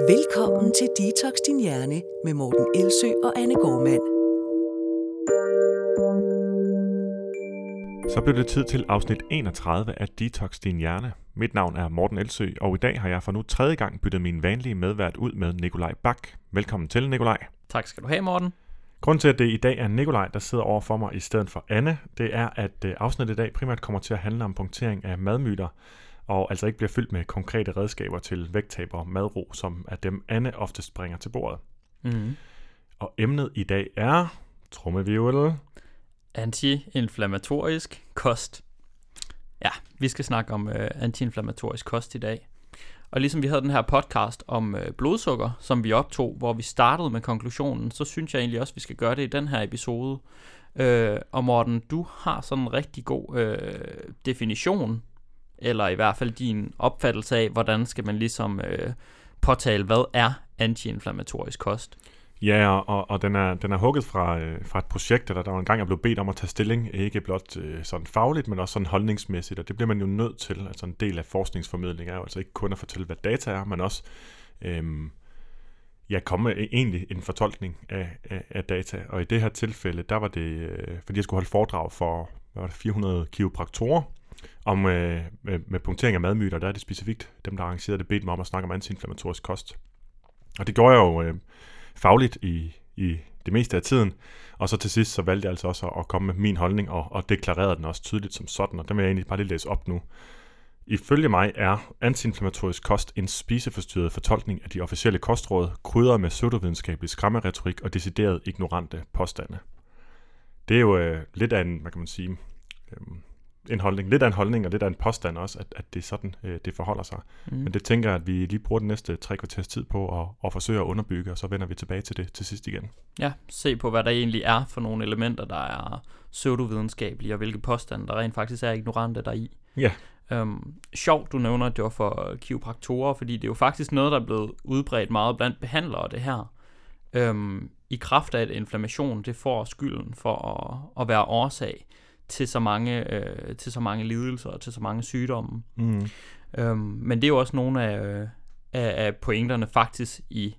Velkommen til Detox Din Hjerne med Morten Elsø og Anne Gormand. Så blev det tid til afsnit 31 af Detox Din Hjerne. Mit navn er Morten Elsø, og i dag har jeg for nu tredje gang byttet min vanlige medvært ud med Nikolaj Bak. Velkommen til, Nikolaj. Tak skal du have, Morten. Grunden til, at det i dag er Nikolaj, der sidder over for mig i stedet for Anne, det er, at øh, afsnittet i dag primært kommer til at handle om punktering af madmyter, og altså ikke bliver fyldt med konkrete redskaber til vægttab og madro, som er dem Anne oftest bringer til bordet. Mm. Og emnet i dag er, trummevirvel, Anti-inflammatorisk kost. Ja, vi skal snakke om øh, anti-inflammatorisk kost i dag. Og ligesom vi havde den her podcast om øh, blodsukker, som vi optog, hvor vi startede med konklusionen, så synes jeg egentlig også, at vi skal gøre det i den her episode. Øh, og Morten, du har sådan en rigtig god øh, definition, eller i hvert fald din opfattelse af, hvordan skal man ligesom øh, påtale, hvad er antiinflammatorisk kost? Ja, og, og den, er, den er hugget fra, øh, fra et projekt, der der var en gang, jeg blev bedt om at tage stilling, ikke blot øh, sådan fagligt, men også sådan holdningsmæssigt, og det bliver man jo nødt til. Altså en del af forskningsformidling er jo altså ikke kun at fortælle, hvad data er, men også øh, ja, komme med egentlig en fortolkning af, af, af data. Og i det her tilfælde, der var det, øh, fordi jeg skulle holde foredrag for hvad var det, 400 kiropraktorer, om øh, med, med punktering af madmyter, der er det specifikt dem, der arrangerede det, bedt mig om at snakke om antiinflammatorisk kost. Og det gjorde jeg jo øh, fagligt i, i det meste af tiden. Og så til sidst, så valgte jeg altså også at komme med min holdning, og, og deklarerede den også tydeligt som sådan, og den vil jeg egentlig bare lige læse op nu. Ifølge mig er antiinflammatorisk kost en spiseforstyrret fortolkning af de officielle kostråd, krydret med pseudovidenskabelig skræmmeretorik og decideret ignorante påstande. Det er jo øh, lidt af en, hvad kan man sige, øh, en holdning, lidt af en holdning og lidt af en påstand også, at, at det er sådan, øh, det forholder sig. Mm. Men det tænker jeg, at vi lige bruger den næste tre kvarters tid på at, at forsøge at underbygge, og så vender vi tilbage til det til sidst igen. Ja, se på, hvad der egentlig er for nogle elementer, der er pseudovidenskabelige, og hvilke påstande, der rent faktisk er ignorante deri. Ja. Øhm, sjovt, du nævner, at det var for kiropraktorer, fordi det er jo faktisk noget, der er blevet udbredt meget blandt behandlere, det her. Øhm, I kraft af, at inflammation det får skylden for at, at være årsag til så mange øh, til så mange lidelser og til så mange sygdomme. Mm. Øhm, men det er jo også nogle af, øh, af, af pointerne faktisk i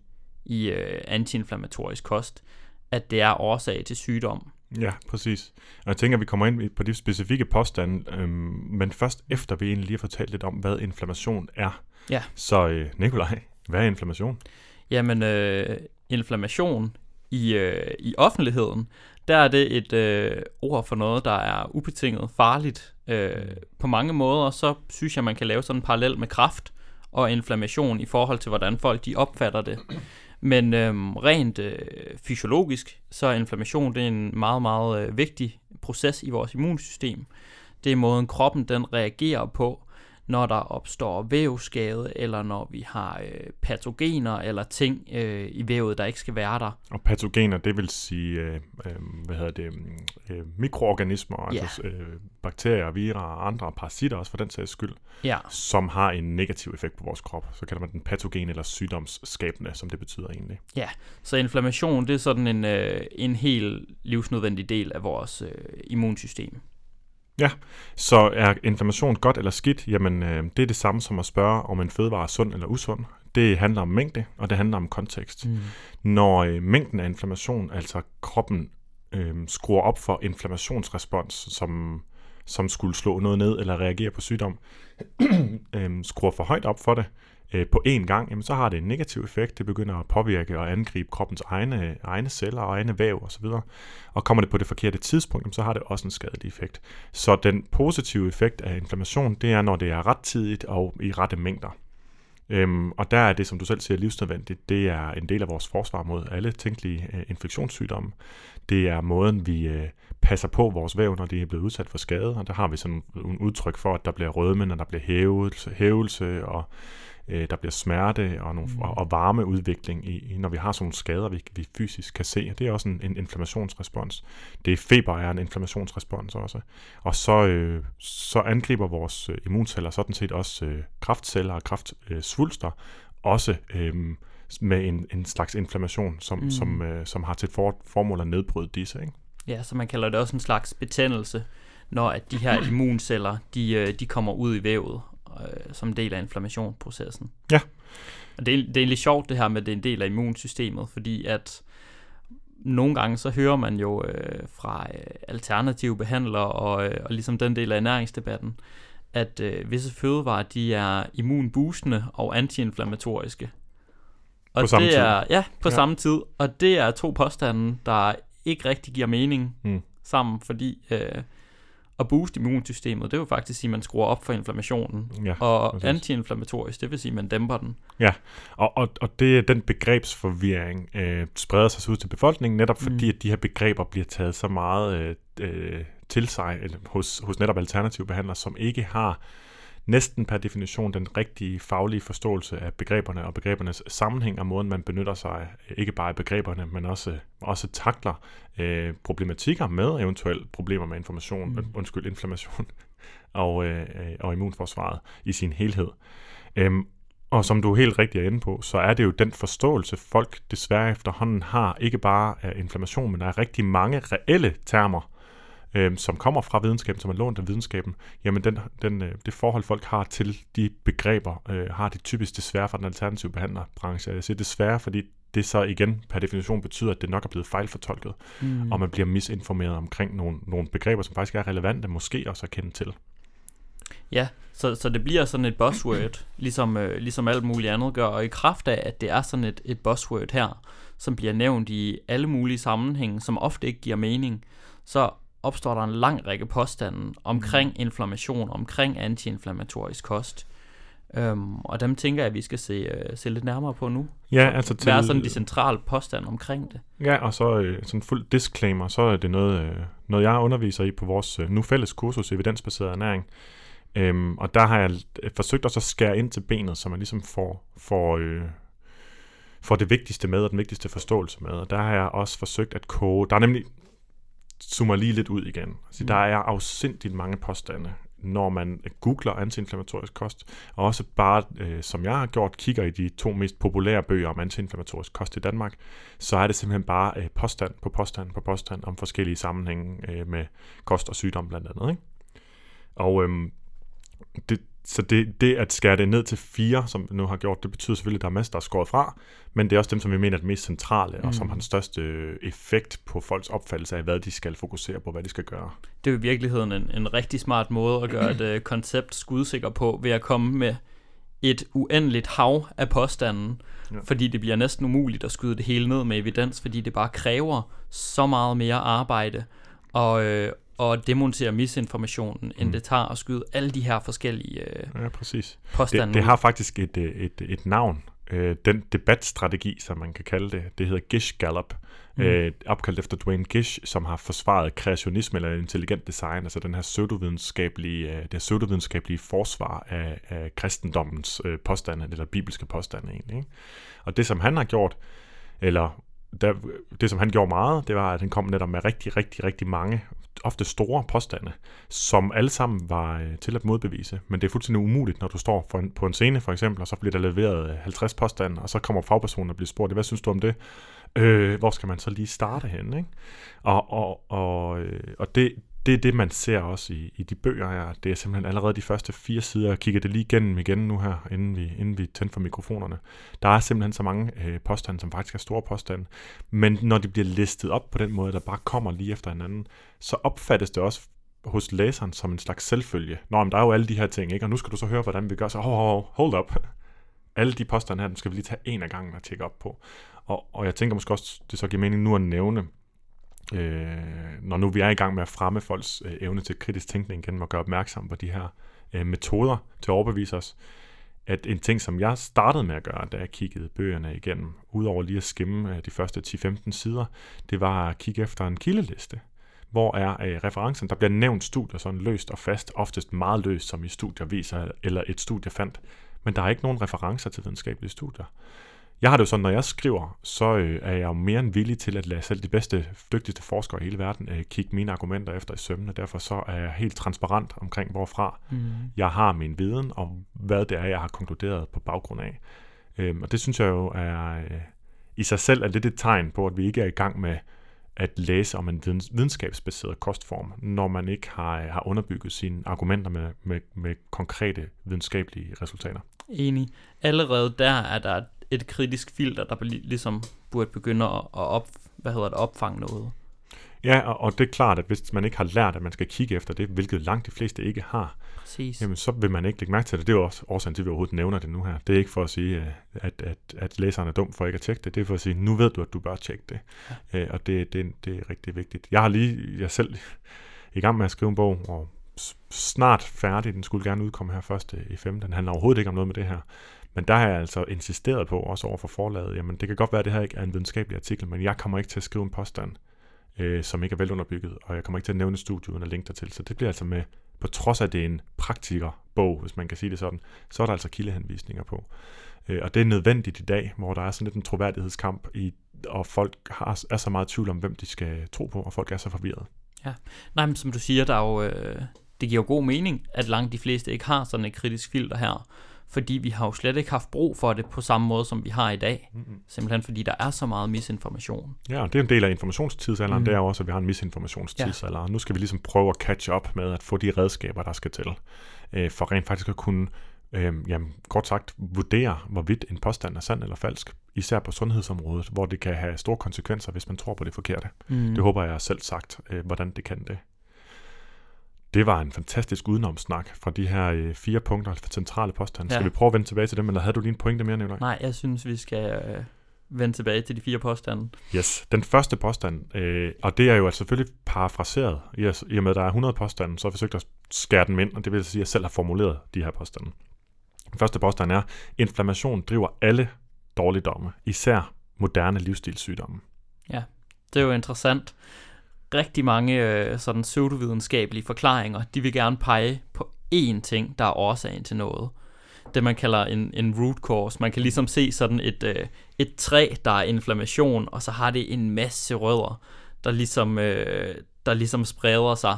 i øh, antiinflammatorisk kost, at det er årsag til sygdom. Ja, præcis. Og jeg tænker, at vi kommer ind på de specifikke påstande, øhm, men først efter vi egentlig lige har fortalt lidt om, hvad inflammation er. Ja. Så øh, Nikolaj, hvad er inflammation? Jamen, øh, inflammation i, øh, i offentligheden, der er det et øh, ord for noget, der er ubetinget farligt. Øh, på mange måder, så synes jeg, man kan lave sådan en parallel med kraft og inflammation i forhold til, hvordan folk de opfatter det. Men øh, rent øh, fysiologisk, så er inflammation det er en meget, meget øh, vigtig proces i vores immunsystem. Det er måden, kroppen den reagerer på, når der opstår vævskade, eller når vi har øh, patogener eller ting øh, i vævet, der ikke skal være der. Og patogener, det vil sige, øh, øh, hvad hedder det, øh, mikroorganismer, Ja. altså øh, bakterier, virer og andre parasitter også for den sags skyld, Ja, som har en negativ effekt på vores krop. Så kalder man den patogen eller sygdomsskabende, som det betyder egentlig. ja. Så inflammation, det er sådan en, øh, en helt livsnødvendig del af vores øh, immunsystem. Ja, så er inflammation godt eller skidt? Jamen, øh, det er det samme som at spørge, om en fødevare er sund eller usund. Det handler om mængde, og det handler om kontekst. Mm. Når øh, mængden af inflammation, altså kroppen øh, skruer op for inflammationsrespons, som, som skulle slå noget ned eller reagere på sygdom, øh, skruer for højt op for det øh, på én gang, jamen, så har det en negativ effekt. Det begynder at påvirke og angribe kroppens egne, egne celler og egne væv osv. Og kommer det på det forkerte tidspunkt, jamen, så har det også en skadelig effekt. Så den positive effekt af inflammation, det er, når det er rettidigt og i rette mængder. Øhm, og der er det, som du selv siger, livsnødvendigt. Det er en del af vores forsvar mod alle tænkelige øh, infektionssygdomme. Det er måden, vi øh, passer på vores væv, når de er blevet udsat for skade. Og der har vi sådan en udtryk for, at der bliver rødme, når der bliver hævelse, hævelse og øh, der bliver smerte og, nogle, Mm. og, og varmeudvikling, i, i, når vi har sådan nogle skader, vi, vi fysisk kan se. Det er også en, en inflammationsrespons. Det er feber er en inflammationsrespons også. Og så, øh, så angriber vores øh, immunceller sådan set også øh, kraftceller og kraftsvulster, øh, svulster, også øh, med en, en slags inflammation, som, mm. Mm. som, øh, som har til for, formål at nedbryde disse. Ikke? Ja, så man kalder det også en slags betændelse, når at de her immunceller, de, øh, de kommer ud i vævet øh, som del af inflammationsprocessen. Og det er, det er egentlig sjovt det her med, at det er en del af immunsystemet, fordi at nogle gange så hører man jo øh, fra øh, alternative behandlere og, øh, og ligesom den del af ernæringsdebatten, at øh, visse fødevarer de er immunboostende og antiinflammatoriske. Og På samme det tid. er, Ja, på Ja. ja. samme tid. Og det er to påstande, der ikke rigtig giver mening Mm. sammen, fordi øh, at booste immunsystemet, det vil faktisk sige, at man skruer op for inflammationen. Ja, Og præcis. antiinflammatorisk, det vil sige, at man dæmper den. Og, og, og det er den begrebsforvirring øh, spreder sig ud til befolkningen, netop fordi, Mm. at de her begreber bliver taget så meget øh, øh, til sig eller hos, hos netop alternative behandlere, som ikke har næsten per definition den rigtige faglige forståelse af begreberne og begrebernes sammenhæng og måden, man benytter sig ikke bare af begreberne, men også, også takler øh, problematikker med eventuelle problemer med information, Mm. undskyld, inflammation og, øh, øh, og immunforsvaret i sin helhed. Øhm, og som du helt rigtigt er inde på, så er det jo den forståelse, folk desværre efterhånden har, ikke bare af inflammation, men af rigtig mange reelle termer, øhm, som kommer fra videnskaben, som er lånt af videnskaben, jamen den, den, øh, det forhold, folk har til de begreber, øh, har de typisk desværre fra den alternative behandlerbranche. Jeg siger desværre, fordi det så igen per definition betyder, at det nok er blevet fejlfortolket, mm. og man bliver misinformeret omkring nogle, nogle begreber, som faktisk er relevante, måske også at kende til. Ja, så, så det bliver sådan et buzzword, ligesom, øh, ligesom alt muligt andet gør, og i kraft af, at det er sådan et, et buzzword her, som bliver nævnt i alle mulige sammenhænge, som ofte ikke giver mening, så opstår der en lang række påstande omkring inflammation, omkring antiinflammatorisk kost. Øhm, og dem tænker jeg, at vi skal se, øh, se lidt nærmere på nu. Ja, altså til, Hvad er sådan de centrale påstande omkring det? Ja, og så øh, sådan fuld disclaimer, så er det noget, øh, noget jeg underviser i på vores øh, nu fælles kursus evidensbaseret ernæring. Øhm, og der har jeg forsøgt også at skære ind til benet, så man ligesom får, får, øh, får det vigtigste med, og den vigtigste forståelse med. Og der har jeg også forsøgt at koge, der er nemlig, zoomer lige lidt ud igen. Så Mm. der er afsindigt mange påstande, når man googler antiinflammatorisk kost, og også bare, øh, som jeg har gjort, kigger i de to mest populære bøger om antiinflammatorisk kost i Danmark, så er det simpelthen bare øh, påstand på påstand på påstand om forskellige sammenhænge øh, med kost og sygdom blandt andet. Ikke? Og øhm, det, så det, det at skære det ned til fire, som nu har gjort, det betyder selvfølgelig, at der er masser, der er skåret fra, men det er også dem, som vi mener er det mest centrale, mm. og som Mm. har den største øh, effekt på folks opfattelse af, hvad de skal fokusere på, hvad de skal gøre. Det er jo i virkeligheden en, en rigtig smart måde at gøre et øh, koncept skudsikker på, ved at komme med et uendeligt hav af påstanden, ja. fordi det bliver næsten umuligt at skyde det hele ned med evidens, fordi det bare kræver så meget mere arbejde og, øh, og demontere misinformationen, end Mm. det tager at skyde alle de her forskellige øh, Ja, præcis. påstande Det, det har faktisk et, øh, et, et navn. Øh, den debatstrategi, som man kan kalde det, det hedder Gish Gallop. Mm. Øh, opkaldt efter Dwayne Gish, som har forsvaret kreationisme eller intelligent design, altså den her pseudovidenskabelige, øh, det her pseudovidenskabelige forsvar af, af kristendommens øh, påstande, eller bibelske påstande egentlig. Ikke? Og det, som han har gjort, eller der, det, som han gjorde meget, det var, at han kom netop med rigtig, rigtig, rigtig mange, ofte store påstande, som alle sammen var øh, til at modbevise. Men det er fuldstændig umuligt, når du står for en, på en scene for eksempel, og så bliver der leveret øh, 50 påstande, og så kommer fagpersonen og bliver spurgt, hvad synes du om det? Øh, hvor skal man så lige starte hen? Ikke? Og, og, og, øh, og det, det er det, man ser også i, i de bøger her. Det er simpelthen allerede de første fire sider. Jeg kigger det lige igennem igen nu her, inden vi, inden vi tænder for mikrofonerne. Der er simpelthen så mange øh, påstande, som faktisk er store påstande. Men når de bliver listet op på den måde, der bare kommer lige efter hinanden, så opfattes det også hos læseren som en slags selvfølge. Nå, men der er jo alle de her ting, ikke? Og nu skal du så høre, hvordan vi gør. Så oh, oh, hold up. Alle de påstande her, dem skal vi lige tage en af gangen og tjekke op på. Og, og jeg tænker måske også, det så giver mening nu at nævne, øh, når nu vi er i gang med at fremme folks øh, evne til kritisk tænkning gennem at gøre opmærksom på de her øh, metoder til at overbevise os, at en ting, som jeg startede med at gøre, da jeg kiggede bøgerne igennem, udover lige at skimme øh, de første 10-15 sider, det var at kigge efter en kildeliste. Hvor er øh, referencen? Der bliver nævnt studier sådan løst og fast, oftest meget løst, som i studier viser, eller et studie fandt. Men der er ikke nogen referencer til videnskabelige studier. Jeg har det jo sådan, når jeg skriver, så øh, er jeg jo mere end villig til at lade selv de bedste, dygtigste forskere i hele verden øh, kigge mine argumenter efter i sømmene. Derfor så er jeg helt transparent omkring, hvorfra Mm. jeg har min viden om, hvad det er, jeg har konkluderet på baggrund af. Øhm, og det synes jeg jo er øh, i sig selv er lidt et tegn på, at vi ikke er i gang med at læse om en videns- videnskabsbaseret kostform, når man ikke har, har underbygget sine argumenter med, med, med konkrete videnskabelige resultater. Enig. Allerede der er der et kritisk filter, der ligesom burde begynde at, at op, hvad hedder det, opfange noget. Ja, og, og det er klart, at hvis man ikke har lært, at man skal kigge efter det, hvilket langt de fleste ikke har, Præcis. jamen så vil man ikke lægge mærke til det. Det er også årsagen til, at vi overhovedet nævner det nu her. Det er ikke for at sige, øh, at, at, at læseren er dum for ikke at tjekke det. Det er for at sige, nu ved du, at du bør tjekke det. Ja. Øh, og det, det, det er rigtig vigtigt. Jeg har lige, jeg selv i gang med at skrive en bog, og snart færdig. Den skulle gerne udkomme her først i 5. Den handler overhovedet ikke om noget med det her. Men der har jeg altså insisteret på, også over for forlaget, jamen det kan godt være, at det her ikke er en videnskabelig artikel, men jeg kommer ikke til at skrive en påstand, øh, som ikke er velunderbygget, og jeg kommer ikke til at nævne studiet uden at linke til. Så det bliver altså med, på trods af, at det er en praktikerbog, hvis man kan sige det sådan, så er der altså kildehenvisninger på. Øh, og det er nødvendigt i dag, hvor der er sådan lidt en troværdighedskamp, i, og folk har, er så meget tvivl om, hvem de skal tro på, og folk er så forvirret. Ja, nej, men som du siger, der er jo, øh, det giver jo god mening, at langt de fleste ikke har sådan et kritisk filter her, fordi vi har jo slet ikke haft brug for det på samme måde, som vi har i dag. Mm-hmm. Simpelthen fordi der er så meget misinformation. Ja, det er en del af informationstidsalderen, mm. det er også, at vi har en misinformationstidsalder. Ja. Nu skal vi ligesom prøve at catch up med at få de redskaber, der skal til, øh, for rent faktisk at kunne, øh, jamen, kort sagt, vurdere, hvorvidt en påstand er sand eller falsk, især på sundhedsområdet, hvor det kan have store konsekvenser, hvis man tror på det forkerte. Mm. Det håber jeg selv sagt, øh, hvordan det kan det. Det var en fantastisk udenomsnak fra de her øh, fire punkter for centrale påstande. Ja. Skal vi prøve at vende tilbage til dem, eller havde du lige en pointe mere, Nicolaj? Nej, jeg synes, vi skal øh, vende tilbage til de fire påstande. Yes, den første påstand, øh, og det er jo altså selvfølgelig parafraseret, i, i og med at der er 100 påstande, så har jeg forsøgt at skære dem ind, og det vil sige, at jeg selv har formuleret de her påstande. Den første påstand er, inflammation driver alle dårligdomme, især moderne livsstilssygdomme. Ja, det er jo interessant rigtig mange øh, sådan pseudovidenskabelige forklaringer, de vil gerne pege på én ting, der er årsagen til noget. Det man kalder en, en root cause. Man kan ligesom se sådan et, øh, et træ, der er inflammation, og så har det en masse rødder, der ligesom, øh, der ligesom spreder sig,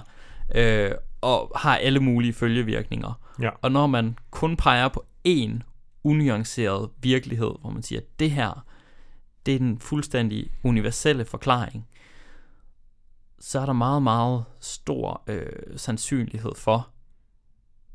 øh, og har alle mulige følgevirkninger. Ja. Og når man kun peger på én unuanceret virkelighed, hvor man siger, at det her, det er den fuldstændig universelle forklaring, så er der meget, meget stor øh, sandsynlighed for,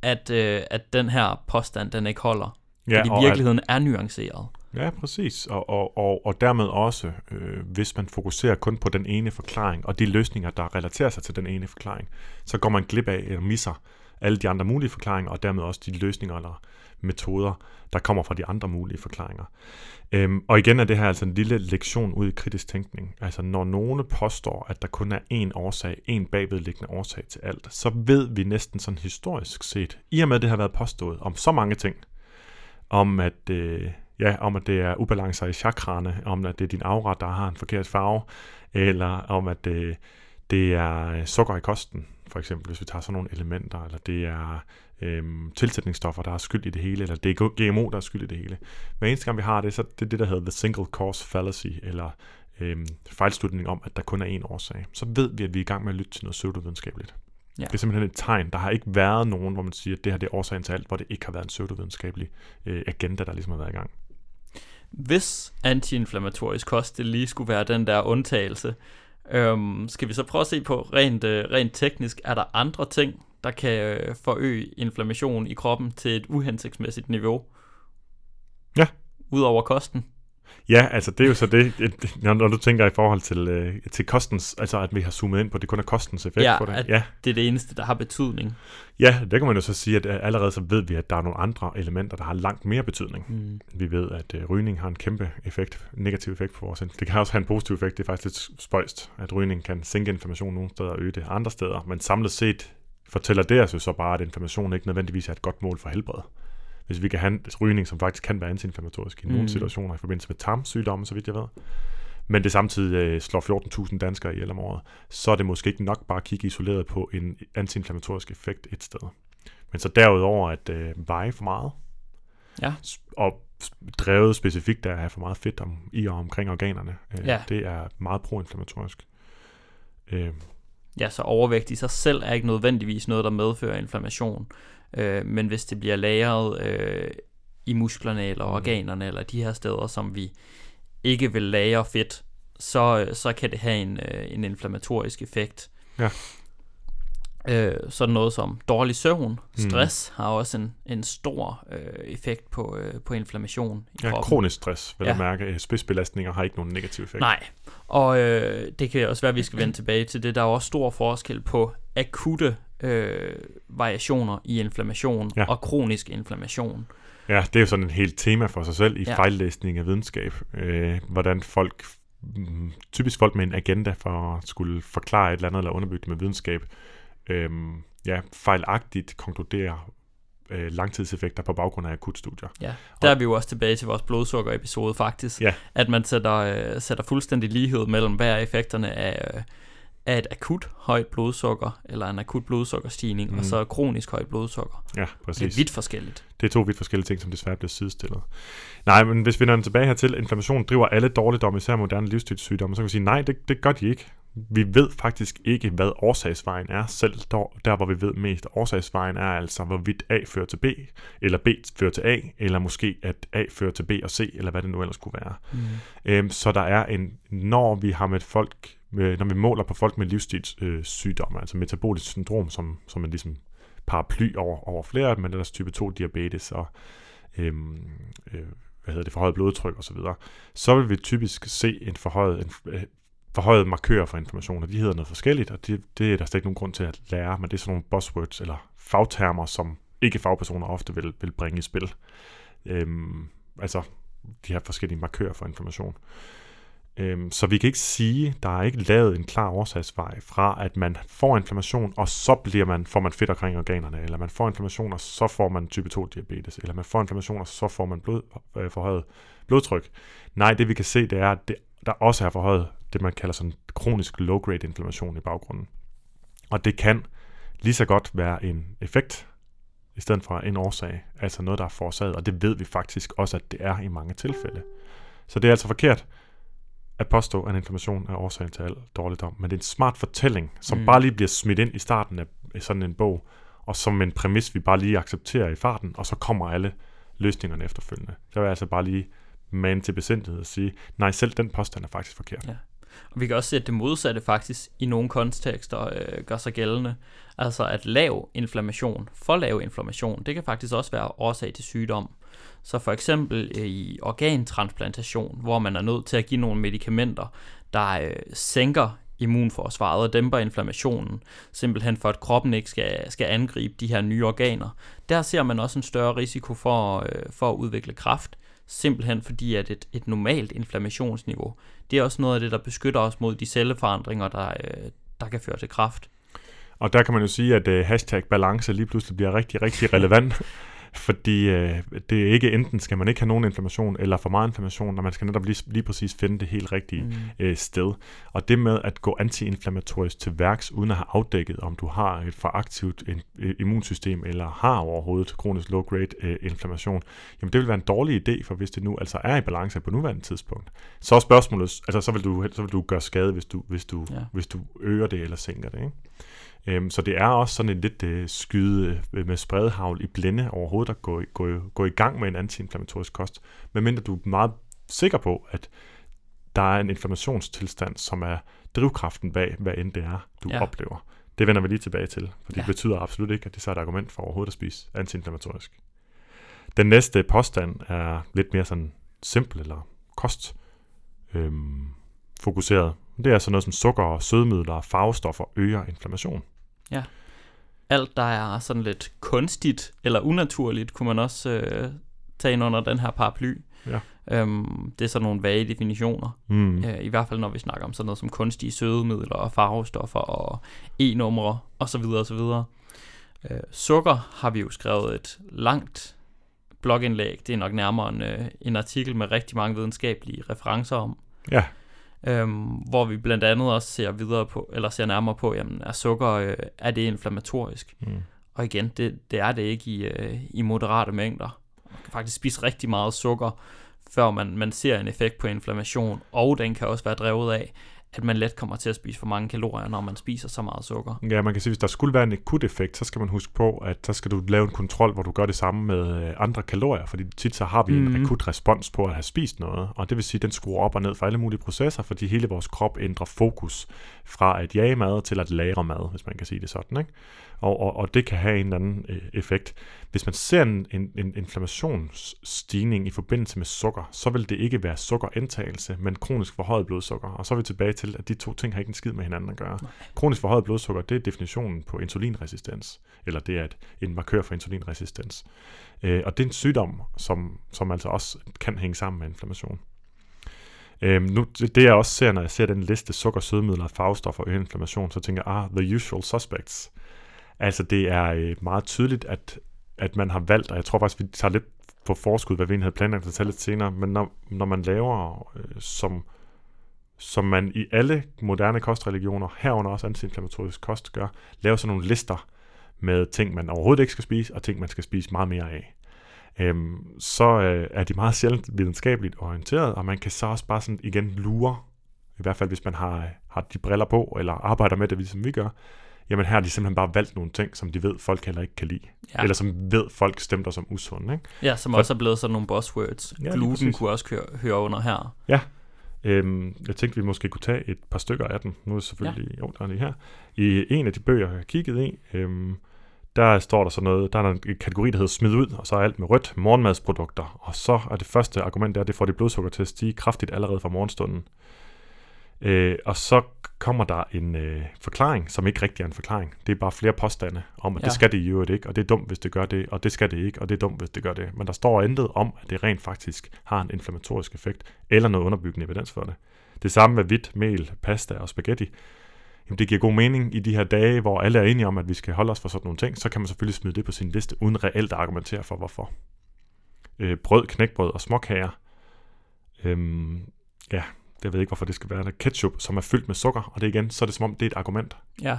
at, øh, at den her påstand, den ikke holder. Ja, fordi virkeligheden at, er nuanceret. Ja, præcis. Og, og, og, og dermed også, øh, hvis man fokuserer kun på den ene forklaring, og de løsninger, der relaterer sig til den ene forklaring, så går man glip af eller misser alle de andre mulige forklaringer, og dermed også de løsninger eller metoder, der kommer fra de andre mulige forklaringer. Øhm, og igen er det her altså en lille lektion ud i kritisk tænkning. Altså når nogen påstår, at der kun er én årsag, én bagvedliggende årsag til alt, så ved vi næsten sådan historisk set, i og med at det har været påstået om så mange ting, om at, øh, ja, om at det er ubalancer i chakraerne, om at det er din aura, der har en forkert farve, eller om at øh, det er sukker i kosten, for eksempel, hvis vi tager sådan nogle elementer, eller det er øhm, tilsætningsstoffer, der er skyld i det hele, eller det er GMO, der er skyld i det hele. Hver eneste gang vi har det, så det er det, der hedder the single cause fallacy, eller øhm, fejlslutning om, at der kun er én årsag. Så ved vi, at vi er i gang med at lytte til noget pseudovidenskabeligt. Ja. Det er simpelthen et tegn. Der har ikke været nogen, hvor man siger, at det her det er årsagen til alt, hvor det ikke har været en pseudovidenskabelig øh, agenda, der ligesom har været i gang. Hvis antiinflammatorisk kost det lige skulle være den der undtagelse, øhm, skal vi så prøve at se på rent, øh, rent teknisk, er der andre ting, der kan øh, forøge inflammation i kroppen til et uhensigtsmæssigt niveau. Ja. Udover kosten. Ja, altså det er jo så det, når, når du tænker i forhold til, øh, til kostens, altså at vi har zoomet ind på, det kun er kostens effekt ja, på det. Ja, det er det eneste, der har betydning. Ja, det kan man jo så sige, at allerede så ved vi, at der er nogle andre elementer, der har langt mere betydning. Mm. Vi ved, at øh, rygning har en kæmpe effekt, negativ effekt på vores Det kan også have en positiv effekt, det er faktisk lidt spøjst, at rygning kan sænke inflammation nogle steder og øge det andre steder, men samlet set fortæller det os jo så bare, at inflammation ikke nødvendigvis er et godt mål for helbred. Hvis vi kan have en rygning, som faktisk kan være antiinflammatorisk i nogle mm. situationer i forbindelse med tarmsygdomme, så vidt jeg ved, men det samtidig øh, slår 14.000 danskere ihjel om året, så er det måske ikke nok bare at kigge isoleret på en antiinflammatorisk effekt et sted. Men så derudover at øh, veje for meget, ja. og drevet specifikt af at have for meget fedt om, i og omkring organerne, øh, ja. det er meget proinflammatorisk. Øh, ja, så overvægt i sig selv er ikke nødvendigvis noget, der medfører inflammation. Øh, men hvis det bliver lagret øh, i musklerne eller mm. organerne eller de her steder, som vi ikke vil lagre fedt, så, så kan det have en, øh, en inflammatorisk effekt. Ja. Øh, sådan noget som dårlig søvn, stress mm. har også en, en stor øh, effekt på, øh, på inflammation i Ja, kroppen. kronisk stress, vil Ja. jeg mærke. Spidsbelastninger har ikke nogen negativ effekt. Nej, og øh, det kan også være, at vi skal vende tilbage til det. Der er jo også stor forskel på akutte øh, variationer i inflammation Ja. og kronisk inflammation. Ja, det er jo sådan et helt tema for sig selv i Ja. ja. fejllæsning af videnskab. Øh, hvordan folk, mm, typisk folk med en agenda for at skulle forklare et eller andet eller underbygge det med videnskab, øh, ja, fejlagtigt konkluderer øh, langtidseffekter på baggrund af akutstudier. Ja, der er vi jo også tilbage til vores blodsukker-episode faktisk, Ja. at man sætter, øh, sætter fuldstændig lighed mellem, hvad er effekterne af, øh, af et akut højt blodsukker, eller en akut blodsukkerstigning, mm. og Mhm. så kronisk højt blodsukker. Ja, Det er præcis. vidt forskelligt. Det er to vidt forskellige ting, som desværre bliver sidestillet. Nej, men hvis vi når tilbage hertil, inflammation driver alle dårligdomme, især moderne livsstilssygdomme, så kan vi sige, nej, det, det gør de ikke. Vi ved faktisk ikke, hvad årsagsvejen er, selv der, der hvor vi ved mest. Årsagsvejen er altså, hvorvidt A fører til B, eller B fører til A, eller måske at A fører til B og C, eller hvad det nu ellers kunne være. Mm. Øhm, så der er en, når vi har med folk, med, når vi måler på folk med livsstilssygdomme, altså metabolisk syndrom, som, som en ligesom paraply over, over flere af dem, men ellers type 2 diabetes og øhm, øh, hvad hedder det, forhøjet blodtryk osv., så, så vil vi typisk se en forhøjet, en, øh, forhøjet markør for informationer, og de hedder noget forskelligt, og det, det er der slet ikke nogen grund til at lære, men det er sådan nogle buzzwords eller fagtermer, som ikke fagpersoner ofte vil, vil bringe i spil. Øhm, altså de her forskellige markører for information. Øhm, så vi kan ikke sige, der er ikke lavet en klar årsagsvej fra, at man får inflammation, og så bliver man, får man fedt omkring organerne, eller man får inflammation, og så får man type 2 diabetes, eller man får inflammation, og så får man blod, øh, forhøjet blodtryk. Nej, det vi kan se, det er, at det, der også er forhøjet det, man kalder sådan kronisk low-grade inflammation i baggrunden. Og det kan lige så godt være en effekt, i stedet for en årsag, altså noget, der er forårsaget, og det ved vi faktisk også, at det er i mange tilfælde. Så det er altså forkert at påstå, at inflammation er årsagen til al dårligdom, men det er en smart fortælling, som Mm. bare lige bliver smidt ind i starten af sådan en bog, og som en præmis, vi bare lige accepterer i farten, og så kommer alle løsningerne efterfølgende. Så vil jeg altså bare lige mane til besindighed og sige, nej, selv den påstand er faktisk forkert. Ja. Og vi kan også se, at det modsatte faktisk i nogle kontekster øh, gør sig gældende. Altså at lav inflammation, for lav inflammation, det kan faktisk også være årsag til sygdom. Så for eksempel øh, i organtransplantation, hvor man er nødt til at give nogle medicamenter, der øh, sænker immunforsvaret og dæmper inflammationen, simpelthen for at kroppen ikke skal, skal angribe de her nye organer. Der ser man også en større risiko for, øh, for at udvikle kræft, simpelthen fordi at et, et normalt inflammationsniveau, det er også noget af det, der beskytter os mod de celleforandringer, der, øh, der kan føre til kræft. Og der kan man jo sige, at uh, hashtag balance lige pludselig bliver rigtig, rigtig relevant, fordi uh, det er ikke enten skal man ikke have nogen inflammation, eller for meget inflammation, når man skal netop lige, lige præcis finde det helt rigtige Mm. uh, sted. Og det med at gå antiinflammatorisk til værks, uden at have afdækket, om du har et for aktivt øh, immunsystem, eller har overhovedet kronisk low-grade uh, inflammation, jamen det vil være en dårlig idé, for hvis det nu altså er i balance på nuværende tidspunkt, så er spørgsmålet, altså så vil du, så vil du gøre skade, hvis du, hvis du, ja. hvis du øger det eller sænker det, ikke? Øhm, så det er også sådan en lidt øh, skyde øh, med spredhavl i blinde overhovedet at gå, i- gå, gå i gang med en antiinflammatorisk kost, medmindre du er meget sikker på, at der er en inflammationstilstand, som er drivkraften bag, hvad end det er, du Ja. ja. oplever. Det vender vi lige tilbage til, for det Ja. betyder absolut ikke, at det så er et argument for overhovedet at spise antiinflammatorisk. Den næste påstand er lidt mere sådan simpel eller kost øhm, fokuseret. Det er sådan noget som sukker og sødemidler og farvestoffer øger inflammation. Alt, der er sådan lidt kunstigt eller unaturligt, kunne man også øh, tage ind under den her paraply. Ja. Øhm, det er sådan nogle vage definitioner. Mm. Øh, I hvert fald, når vi snakker om sådan noget som kunstige sødemidler og farvestoffer og e-numre osv. osv. Øh, sukker har vi jo skrevet et langt blogindlæg. Det er nok nærmere en, øh, en artikel med rigtig mange videnskabelige referencer om. Ja, Øhm, hvor vi blandt andet også ser videre på, eller ser nærmere på, jamen er sukker, øh, er det inflammatorisk? mm. Og igen, det, det er det ikke i, øh, i moderate mængder. Man kan faktisk spise rigtig meget sukker, før man, man ser en effekt på inflammation, og den kan også være drevet af, at man let kommer til at spise for mange kalorier, når man spiser så meget sukker. Ja, man kan sige, hvis der skulle være en akut effekt, så skal man huske på, at så skal du lave en kontrol, hvor du gør det samme med øh, andre kalorier, fordi tit så har vi mm. en Mhm. akut respons på at have spist noget, og det vil sige, at den skruer op og ned for alle mulige processer, fordi hele vores krop ændrer fokus fra at jage mad til at lære mad, hvis man kan sige det sådan, ikke? Og, og, og det kan have en eller anden øh, effekt. Hvis man ser en, en, en inflammationsstigning i forbindelse med sukker, så vil det ikke være sukkerindtagelse, men kronisk forhøjet blodsukker. Og så er vi tilbage til, at de to ting har ikke en skid med hinanden at gøre. Kronisk forhøjet blodsukker, det er definitionen på insulinresistens, eller det er et, en markør for insulinresistens. Øh, og det er en sygdom, som, som altså også kan hænge sammen med inflammation. Øhm, nu, det det jeg også ser, når jeg ser den liste sukker, sødemidler, farvestoffer og inflammation, så tænker jeg, ah, the usual suspects. Altså det er øh, meget tydeligt, at, at man har valgt, og jeg tror faktisk, vi tager lidt på forskud, hvad vi egentlig havde planlagt at tage lidt senere, men når, når man laver, øh, som, som man i alle moderne kostreligioner, herunder også antiinflammatorisk kost gør, laver sådan nogle lister med ting, man overhovedet ikke skal spise, og ting, man skal spise meget mere af. Øhm, så øh, er de meget sjældent videnskabeligt orienteret, og man kan så også bare sådan igen lure, i hvert fald hvis man har, har de briller på, eller arbejder med det, ligesom vi gør, jamen her har de simpelthen bare valgt nogle ting, som de ved, folk heller ikke kan lide. Ja. Ja, Eller som ved, folk stemmer som usunde. Ikke? ja som for- også er blevet sådan nogle buzzwords. Ja, Gluten kunne også køre, høre under her. Øhm, jeg tænkte, vi måske kunne tage et par stykker af dem. Nu er det selvfølgelig, ja. jo, der er lige her. I en af de bøger, jeg har kigget i, øhm, der står der så noget, der er en kategori, der hedder smid ud, og så er alt med rødt, morgenmadsprodukter. Og så er det første argument, der, at det får dit blodsukker til at stige kraftigt allerede fra morgenstunden. Øh, og så kommer der en øh, forklaring, som ikke rigtig er en forklaring. Det er bare flere påstande om, at. Ja. det skal det i øvrigt ikke, og det er dumt, hvis det gør det, og det skal det ikke, og det er dumt, hvis det gør det. Men der står intet om, at det rent faktisk har en inflammatorisk effekt, eller noget underbyggende evidens for det. Det samme med hvidt, mel, pasta og spaghetti. Jamen, det giver god mening i de her dage, hvor alle er enige om, at vi skal holde os for sådan nogle ting, så kan man selvfølgelig smide det på sin liste, uden reelt at argumentere for, hvorfor. Øh, brød, knækbrød og småkager. Øhm, ja, jeg ved ikke, hvorfor det skal være der. Ketchup, som er fyldt med sukker, og det igen, så er det som om, det er et argument. Ja.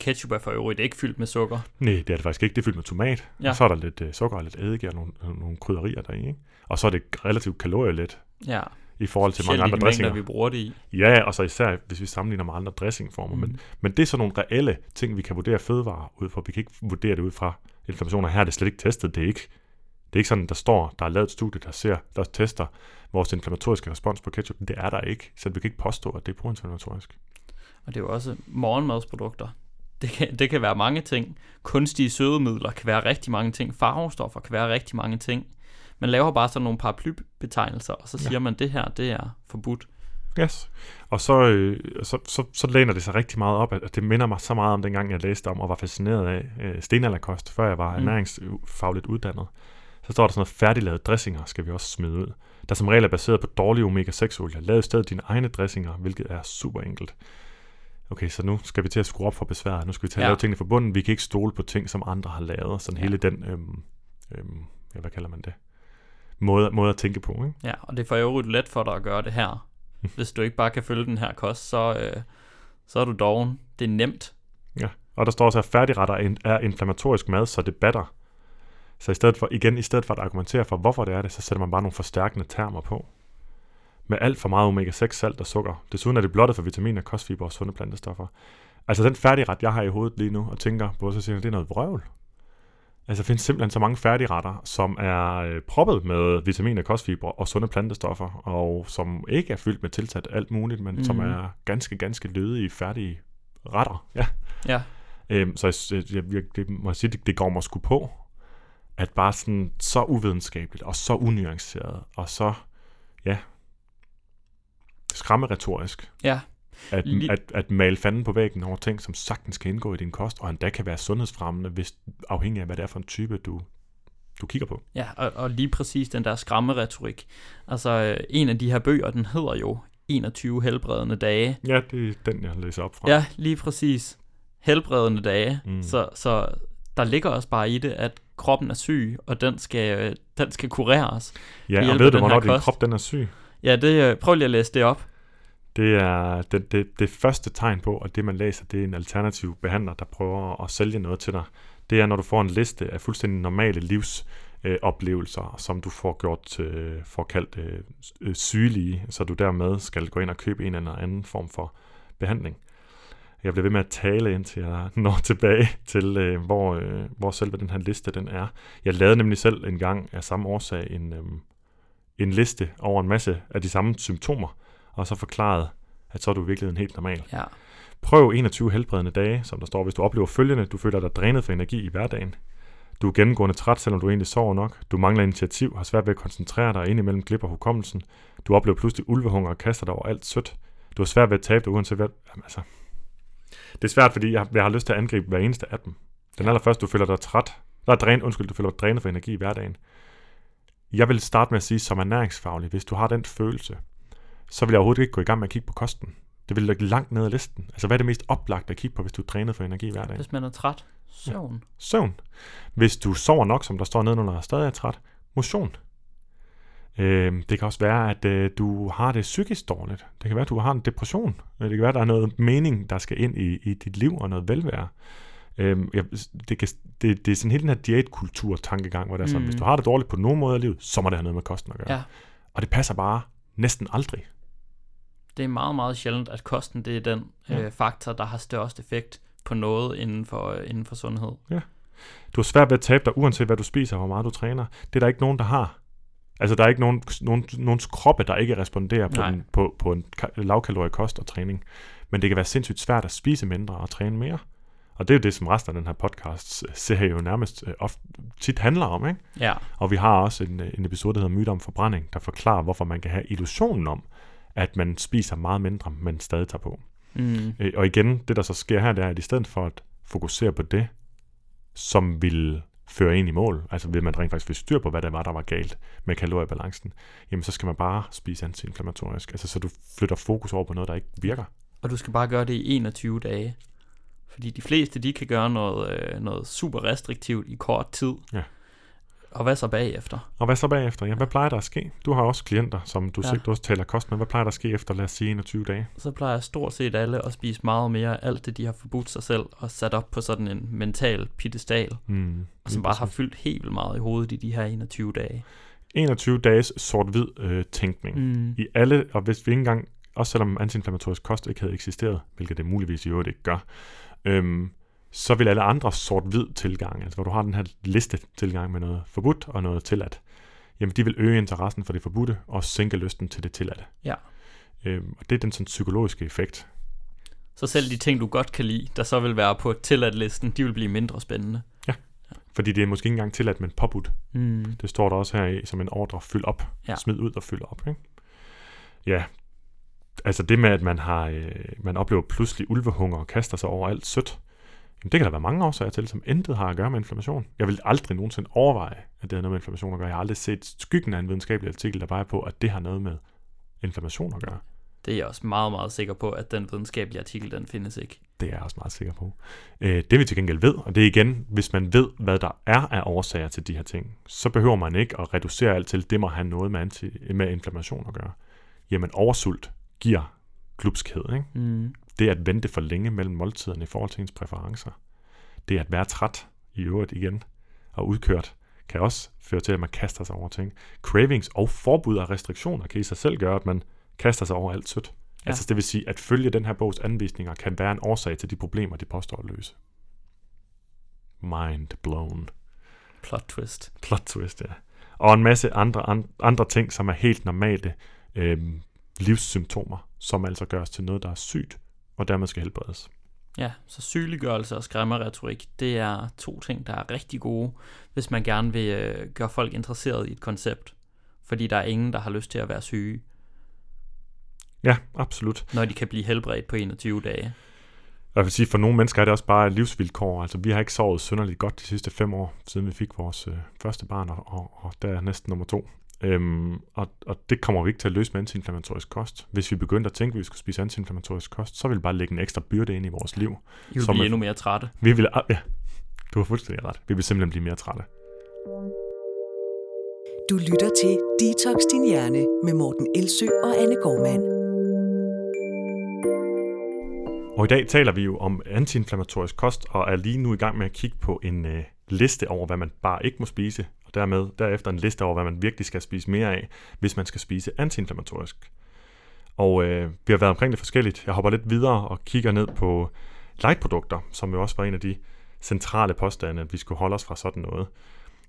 Ketchup er for øvrigt ikke fyldt med sukker. Nej, det er det faktisk ikke. Det er fyldt med tomat. Ja. Og så er der lidt øh, sukker og lidt eddike og nogle, nogle krydderier deri. Ikke? Og så er det relativt kalorielet Ja, i forhold til mange andre dressinger. vi bruger det i. Ja, og så især, hvis vi sammenligner med andre dressingformer. Mm. Men, men det er sådan nogle reelle ting, vi kan vurdere fødevarer ud fra. Vi kan ikke vurdere det ud fra inflammationer. Her er det slet ikke testet. Det er ikke, det er ikke sådan, der står, der er lavet et studie, der ser, der tester vores inflammatoriske respons på ketchup. Det er der ikke, så vi kan ikke påstå, at det er proinflammatorisk. Og det er jo også morgenmadsprodukter. Det kan, det kan være mange ting. Kunstige sødemidler kan være rigtig mange ting. Farvestoffer kan være rigtig mange ting. Man laver bare sådan nogle paraplybetegnelser, og så Ja. siger man, det her, det er forbudt. Yes. Og så, øh, så, så, så læner det sig rigtig meget op, at det minder mig så meget om dengang, jeg læste om og var fascineret af øh, stenalderkost, før jeg var Mm. ernæringsfagligt uddannet. Så står der sådan noget færdiglavede dressinger, skal vi også smide ud. Der som regel er baseret på dårlige omega-6-olier. Lav i stedet dine egne dressinger, hvilket er super enkelt. Okay, så nu skal vi til at skrue op for besværet. Nu skal vi til at Ja. lave tingene fra bunden. Vi kan ikke stole på ting, som andre har lavet. Sådan Ja. hele den, øhm, øhm, ja, hvad kalder man det? Måde, måde at tænke på, ikke? Ja, og det er for øvrigt let for dig at gøre det her. Hvis du ikke bare kan følge den her kost, så, øh, så er du doven. Det er nemt. Ja, og der står også, at færdigretter er in- er inflammatorisk mad, så det batter. Så i stedet for, igen, i stedet for at argumentere for, hvorfor det er det, så sætter man bare nogle forstærkende termer på. Med alt for meget omega-6, salt og sukker. Desuden er det blottet for vitaminer, kostfiber og sunde plantestoffer. Altså den færdigret, jeg har i hovedet lige nu, og tænker på, så siger jeg, det er noget vrøvl. Altså der findes simpelthen så mange færdigretter, som er øh, proppet med vitaminer, kostfibre og sunde plantestoffer, og som ikke er fyldt med tilsat alt muligt, men mm. som Mhm. er ganske, ganske lødige, færdige retter. Ja. Ja, Øhm, så jeg, jeg, jeg, det må jeg sige, det, det går mig sgu på, at bare sådan så uvidenskabeligt, og så unuanceret, og så, ja, skræmmeretorisk, ja, at, Lige- at, at male fanden på væggen over ting, som sagtens kan indgå i din kost, og endda kan være sundhedsfremmende, hvis afhængig af, hvad det er for en type, du, du kigger på. ja og, og lige præcis den der skræmmeretorik. Altså, øh, en af de her bøger, den hedder jo 21 helbredende dage. Ja, det er den, jeg læser op fra. Ja, lige præcis. Helbredende dage. Mm. Så, så der ligger også bare i det, at kroppen er syg, og den skal, øh, den skal kureres. ja og ved du, hvornår din krop den er syg? Ja, det, øh, prøv lige at læse det op. Det er det, det, det første tegn på, at det man læser, det er en alternativ behandler, der prøver at sælge noget til dig. Det er, når du får en liste af fuldstændig normale livs øh, oplevelser, som du får gjort øh, får kaldt øh, sygelige, så du dermed skal gå ind og købe en eller anden form for behandling. Jeg bliver ved med at tale, indtil jeg når tilbage til, øh, hvor, øh, hvor selve den her liste den er. Jeg lavede nemlig selv en gang af samme årsag en, øh, en liste over en masse af de samme symptomer, og så forklaret, at så er du virkelig en helt normal. Ja. Prøv 21 helbredende dage, som der står, hvis du oplever følgende, du føler dig drænet for energi i hverdagen. Du er gennemgående træt, selvom du egentlig sover nok. Du mangler initiativ, har svært ved at koncentrere dig, og indimellem glipper hukommelsen. Du oplever pludselig ulvehunger og kaster dig over alt sødt. Du har svært ved at tabe dig, uanset hvad... Jamen, altså. Det er svært, fordi jeg, jeg har lyst til at angribe hver eneste af dem. Den allerførste, du føler dig træt. Der er dræn, undskyld, du føler dig drænet for energi i hverdagen. Jeg vil starte med at sige, som ernæringsfaglig, hvis du har den følelse, så vil jeg overhovedet ikke gå i gang med at kigge på kosten. Det vil ligge langt ned ad listen. Altså, hvad er det mest oplagte at kigge på, hvis du er trænet for energi hver dag? Hvis man er træt. Søvn. Søvn. Hvis du sover nok, som der står nedenunder, og stadig er træt, motion. Øh, det kan også være, at øh, du har det psykisk dårligt. Det kan være, at du har en depression. Det kan være, at der er noget mening, der skal ind i, i dit liv og noget velvære. Øh, ja, det, kan, det, det er sådan hele den her diætkultur-tankegang, hvor det er sådan, Mm. hvis du har det dårligt på nogen måde i livet, så må det have noget med kosten at gøre. Ja. Og det passer bare næsten aldrig. Det er meget, meget sjældent, at kosten det er den Ja. øh, faktor, der har størst effekt på noget inden for, øh, inden for sundhed. Du har svært ved at tabe dig, uanset hvad du spiser og hvor meget du træner. Det er der ikke nogen, der har. Altså, der er ikke nogen, nogen, nogens kroppe, der ikke responderer på, Nej. den, på, på en ka- lavkalorisk kost og træning. Men det kan være sindssygt svært at spise mindre og træne mere. Og det er jo det, som resten af den her podcast øh, serie jo nærmest øh, ofte, tit handler om. Ikke? Ja, Og vi har også en, øh, en episode, der hedder Myter om forbrænding, der forklarer, hvorfor man kan have illusionen om, at man spiser meget mindre, men stadig tager på. mm, Øh, Og igen, det der så sker her, det er, at i stedet for at fokusere på det, som vil føre ind i mål, altså vil man rent faktisk få styr på, hvad det var, der var galt med kaloriebalancen, jamen så skal man bare spise antiinflammatorisk. Altså så du flytter fokus over på noget, der ikke virker. og du skal bare gøre det i 21 dage. Fordi de fleste, de kan gøre noget, øh, noget super restriktivt i kort tid. Ja. Og hvad så bagefter? Og hvad så bagefter? Ja, hvad plejer der at ske? Du har også klienter, som du, Ja. du også taler kost med. Hvad plejer der at ske efter, lad os sige, 21 dage? Så plejer stort set alle at spise meget mere af alt det, de har forbudt sig selv og sat op på sådan en mental piedestal, Mm, og som bare har fyldt helt vildt meget i hovedet i de her 21 dage. 21 dages sort-hvid øh, tænkning. Mm. i alle, og hvis vi ikke engang, også selvom antiinflammatorisk kost ikke havde eksisteret, hvilket det muligvis i øvrigt ikke gør, øhm, så vil alle andre sort-hvid tilgange, altså hvor du har den her liste tilgang med noget forbudt og noget tilladt, jamen de vil øge interessen for det forbudte og sænke lysten til det tilladte. Ja. Øhm, og det er den sådan psykologiske effekt. Så selv de ting, du godt kan lide, der så vil være på tilladt-listen, de vil blive mindre spændende. Fordi det er måske ikke engang tilladt, men påbudt. Mm. Det står der også her i som en ordre, fyld op. Ja. Smid ud og fyld op. Ikke? Ja, altså det med, at man, har, øh, man oplever pludselig ulvehunger og kaster sig over alt sødt, jamen det kan der være mange årsager til, som intet har at gøre med inflammation. Jeg vil aldrig nogensinde overveje, at det har noget med inflammation at gøre. Jeg har aldrig set skyggen af en videnskabelig artikel, der peger på, at det har noget med inflammation at gøre. Det er jeg også meget, meget sikker på, at den videnskabelige artikel, den findes ikke. Det er jeg også meget sikker på. Øh, det vi til gengæld ved, og det er igen, hvis man ved, hvad der er af årsager til de her ting, så behøver man ikke at reducere alt til, det må have noget med, anti, med inflammation at gøre. Jamen oversult giver glupskhed. Ikke? Mm. Det at vente for længe mellem måltiderne i forhold til ens præferencer. Det at være træt i øvrigt igen og udkørt, kan også føre til, at man kaster sig over ting. Cravings og forbud og restriktioner kan i sig selv gøre, at man kaster sig over alt sødt. Ja. Altså det vil sige, at følge den her bogs anvisninger kan være en årsag til de problemer, de påstår at løse. Mind blown. Plot twist. Plot twist, ja. Og en masse andre, an- andre ting, som er helt normale øhm, livssymptomer, som altså gøres til noget, der er sygt, og dermed skal helbredes. Ja, så sygeliggørelse og skræmmeretorik, det er to ting, der er rigtig gode, hvis man gerne vil øh, gøre folk interesseret i et koncept. Fordi der er ingen, der har lyst til at være syge, Ja, absolut. når de kan blive helbredt på 21 dage. Jeg vil sige, for nogle mennesker er det også bare et livsvilkår. Altså, vi har ikke sovet synderligt godt de sidste fem år, siden vi fik vores øh, første barn, og, og, og der er næsten nummer to. Øhm, og, og det kommer vi ikke til at løse med antiinflammatorisk kost. Hvis vi begyndte at tænke, at vi skulle spise antiinflammatorisk kost, så vil vi bare lægge en ekstra byrde ind i vores liv. I vil Som blive er- endnu mere trætte. Vi vil, ah, ja, du har fuldstændig ret. Vi vil simpelthen blive mere trætte. Du lytter til Detox Din Hjerne med Morten Elsø og Anne Gormand. Og i dag taler vi jo om antiinflammatorisk kost, og er lige nu i gang med at kigge på en øh, liste over, hvad man bare ikke må spise, og dermed derefter en liste over, hvad man virkelig skal spise mere af, hvis man skal spise antiinflammatorisk. Og øh, vi har været omkring det forskelligt. Jeg hopper lidt videre og kigger ned på lightprodukter, som jo også var en af de centrale påstande, at vi skulle holde os fra sådan noget.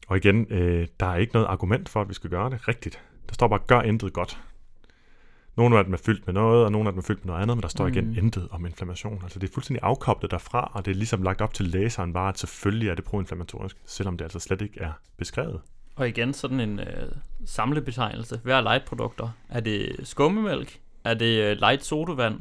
Og igen, øh, der er ikke noget argument for, at vi skal gøre det rigtigt. Der står bare, gør intet godt. Nogle af dem er fyldt med noget, og nogle af dem er fyldt med noget andet, men der står igen Mm. intet om inflammation. Altså det er fuldstændig afkoblet derfra, og det er ligesom lagt op til læseren bare, at selvfølgelig er det proinflammatorisk, selvom det altså slet ikke er beskrevet. Og igen sådan en øh, samlebetegnelse. Hvad er light-produkter? Er det skummemælk? Er det øh, light sodavand?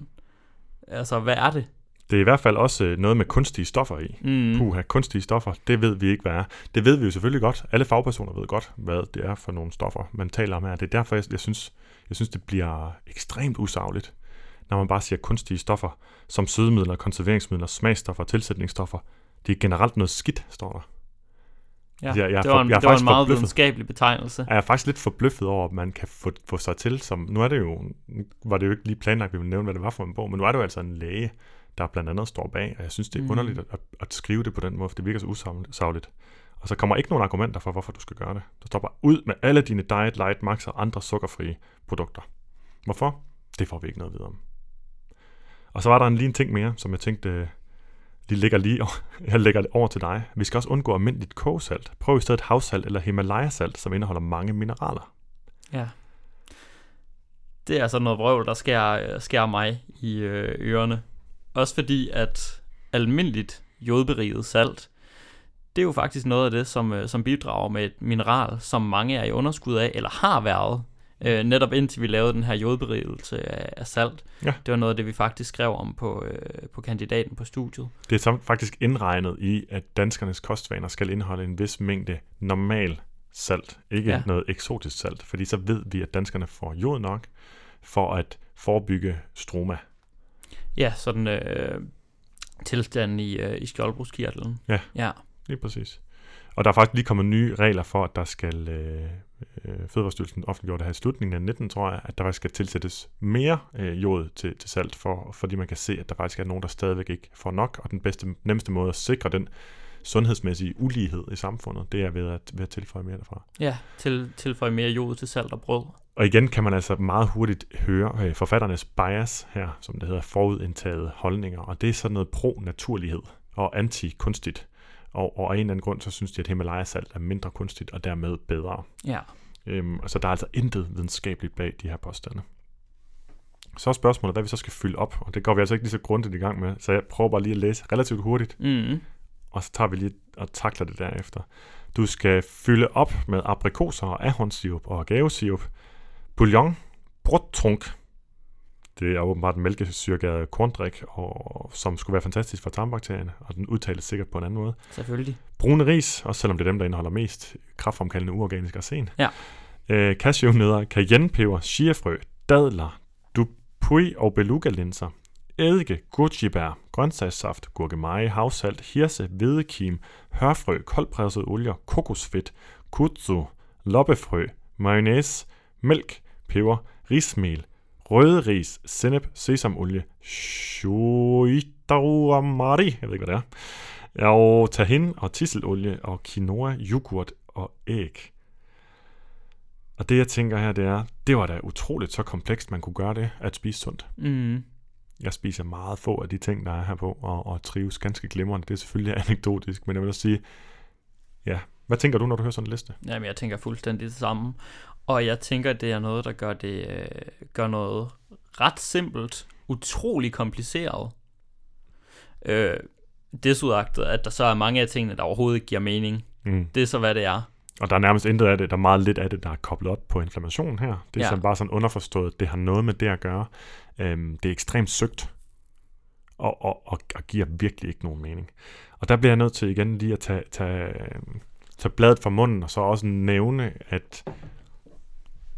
Altså, hvad er det? Det er i hvert fald også øh, noget med kunstige stoffer i. Mm. Puha, kunstige stoffer, det ved vi ikke, hvad er. Det ved vi jo selvfølgelig godt. Alle fagpersoner ved godt, hvad det er for nogle stoffer, man taler om her. Det er derfor, jeg, jeg, synes, jeg synes, det bliver ekstremt usagligt, når man bare siger kunstige stoffer, som sødemidler, konserveringsmidler, smagsstoffer, tilsætningsstoffer. Det er generelt noget skidt, står der. Ja, Jeg- jeg det for- var en, jeg er det var en faktisk meget forbløffet. videnskabelig betegnelse. Jeg er faktisk lidt forbløffet over, at man kan få, få sig til, som, nu er det jo, var det jo ikke lige planlagt, at vi ville nævne, hvad det var for en bog, men nu er det jo altså en læge, der blandt andet står bag, og jeg synes, det er mm. underligt at, at skrive det på den måde, for det virker så usagligt. Og så kommer ikke nogen argumenter for, hvorfor du skal gøre det. Du stopper ud med alle dine Diet, Light, Max og andre sukkerfrie produkter. Hvorfor? Det får vi ikke noget videre om. Og så var der en lige en ting mere, som jeg tænkte, øh, lige ligger lige jeg lægger det over til dig. Vi skal også undgå almindeligt kogesalt. Prøv i stedet havsalt eller Himalaya-salt, som indeholder mange mineraler. Ja. Det er altså noget vrøvl, der skærer, øh, skærer mig i øh, ørerne. Også fordi, at almindeligt jodberiget salt, det er jo faktisk noget af det, som, øh, som bidrager med et mineral, som mange er i underskud af, eller har været, øh, netop indtil vi lavede den her jodberigelse af, af salt. Ja. Det var noget af det, vi faktisk skrev om på, øh, på kandidaten på studiet. Det er faktisk indregnet i, at danskernes kostvaner skal indeholde en vis mængde normal salt, ikke ja. noget eksotisk salt, fordi så ved vi, at danskerne får jod nok for at forebygge stroma. Ja, sådan øh, tilstanden i, øh, i skjoldbruskkirtlen. Ja. Ja. Lige præcis. Og der er faktisk lige kommet nye regler for, at der skal, øh, øh, Fødevarestyrelsen offentliggjorde det her i slutningen af 19, tror jeg, at der faktisk skal tilsættes mere øh, jod til, til salt, for, fordi man kan se, at der faktisk er nogen, der stadigvæk ikke får nok, og den bedste, nemmeste måde at sikre den sundhedsmæssige ulighed i samfundet, det er ved at, ved at tilføje mere derfra. Ja, til, tilføje mere jod til salt og brød. Og igen kan man altså meget hurtigt høre øh, forfatternes bias her, som det hedder, forudindtaget holdninger. Og det er sådan noget pro-naturlighed og anti-kunstigt. Og, og af en eller anden grund, så synes de, at Himalaya-salt er mindre kunstigt og dermed bedre. Ja. Øhm, så der er altså intet videnskabeligt bag de her påstande. Så er spørgsmålet, hvad vi så skal fylde op, og det går vi altså ikke lige så grundigt i gang med, så jeg prøver bare lige at læse relativt hurtigt, Mm. og så tager vi lige og takler det derefter. Du skal fylde op med aprikoser og ahornsirup og agavesirup, bouillon, brudtrunk, det er åbenbart en mælkesyrgadet korndrik, og, som skulle være fantastisk for tarmbakterierne, og den udtales sikkert på en anden måde. Selvfølgelig. Brune ris, også selvom det er dem, der indeholder mest kraftfremkaldende uorganisk arsen. Ja. Øh, cashewnødder, cayennepeber, chiafrø, dadler, dupuy og beluga-linser, eddike, gurjibær, grøntsagssaft, gurkemeje, havsalt, hirse, hvedekim, hørfrø, koldpresset olier, kokosfedt, kutsu, loppefrø, mayonnaise, mælk, peber, rismel, røde ris, sennep, sesamolie, shoitaramari, jeg ved ikke, hvad det er, og tahin og tisselolie og quinoa, yoghurt og æg. Og det jeg tænker her, det er, det var da utroligt så komplekst, man kunne gøre det, at spise sundt. Mm. Jeg spiser meget få af de ting, der er her på, og, og trives ganske glimrende. Det er selvfølgelig anekdotisk, men jeg vil også sige, ja, hvad tænker du, når du hører sådan en liste? Jamen, jeg tænker fuldstændig det samme. Og jeg tænker, det er noget, der gør, det, øh, gør noget ret simpelt, utrolig kompliceret. Øh, desudagtet, at der så er mange af tingene, der overhovedet ikke giver mening. Mm. Det er så, hvad det er. Og der er nærmest intet af det, der er meget lidt af det, der er koblet op på inflammation her. Det er Ja. bare sådan underforstået, det har noget med det at gøre. Øhm, det er ekstremt søgt, og, og, og, og giver virkelig ikke nogen mening. Og der bliver jeg nødt til igen lige at tage, tage, øhm, tage bladet fra munden, og så også nævne, at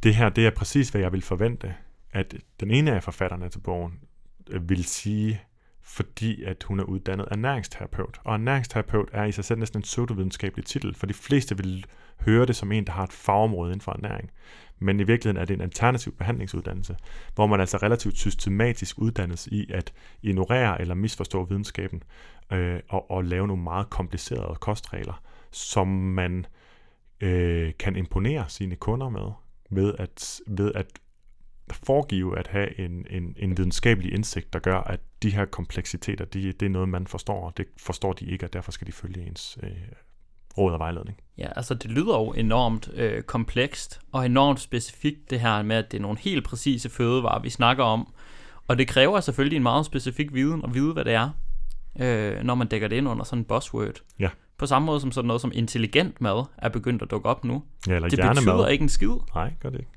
det her, det er præcis, hvad jeg vil forvente, at den ene af forfatterne til bogen øh, vil sige, fordi at hun er uddannet ernæringsterapeut. Og ernæringsterapeut er i sig selv næsten en pseudovidenskabelig titel, for de fleste vil høre det som en, der har et fagområde inden for ernæring. Men i virkeligheden er det en alternativ behandlingsuddannelse, hvor man altså relativt systematisk uddannes i at ignorere eller misforstå videnskaben øh, og, og lave nogle meget komplicerede kostregler, som man øh, kan imponere sine kunder med, ved at, ved at foregive at have en, en, en videnskabelig indsigt, der gør, at de her kompleksiteter, de, det er noget, man forstår, og det forstår de ikke, og derfor skal de følge ens øh, råd og vejledning. Ja, altså det lyder jo enormt øh, komplekst og enormt specifikt det her med, at det er nogle helt præcise fødevarer, vi snakker om. Og det kræver selvfølgelig en meget specifik viden at vide, hvad det er, øh, når man dækker det ind under sådan en buzzword. Ja. På samme måde som sådan noget som intelligent mad er begyndt at dukke op nu. Ja, eller Det hjernemad. betyder ikke en skid. Nej, gør det ikke.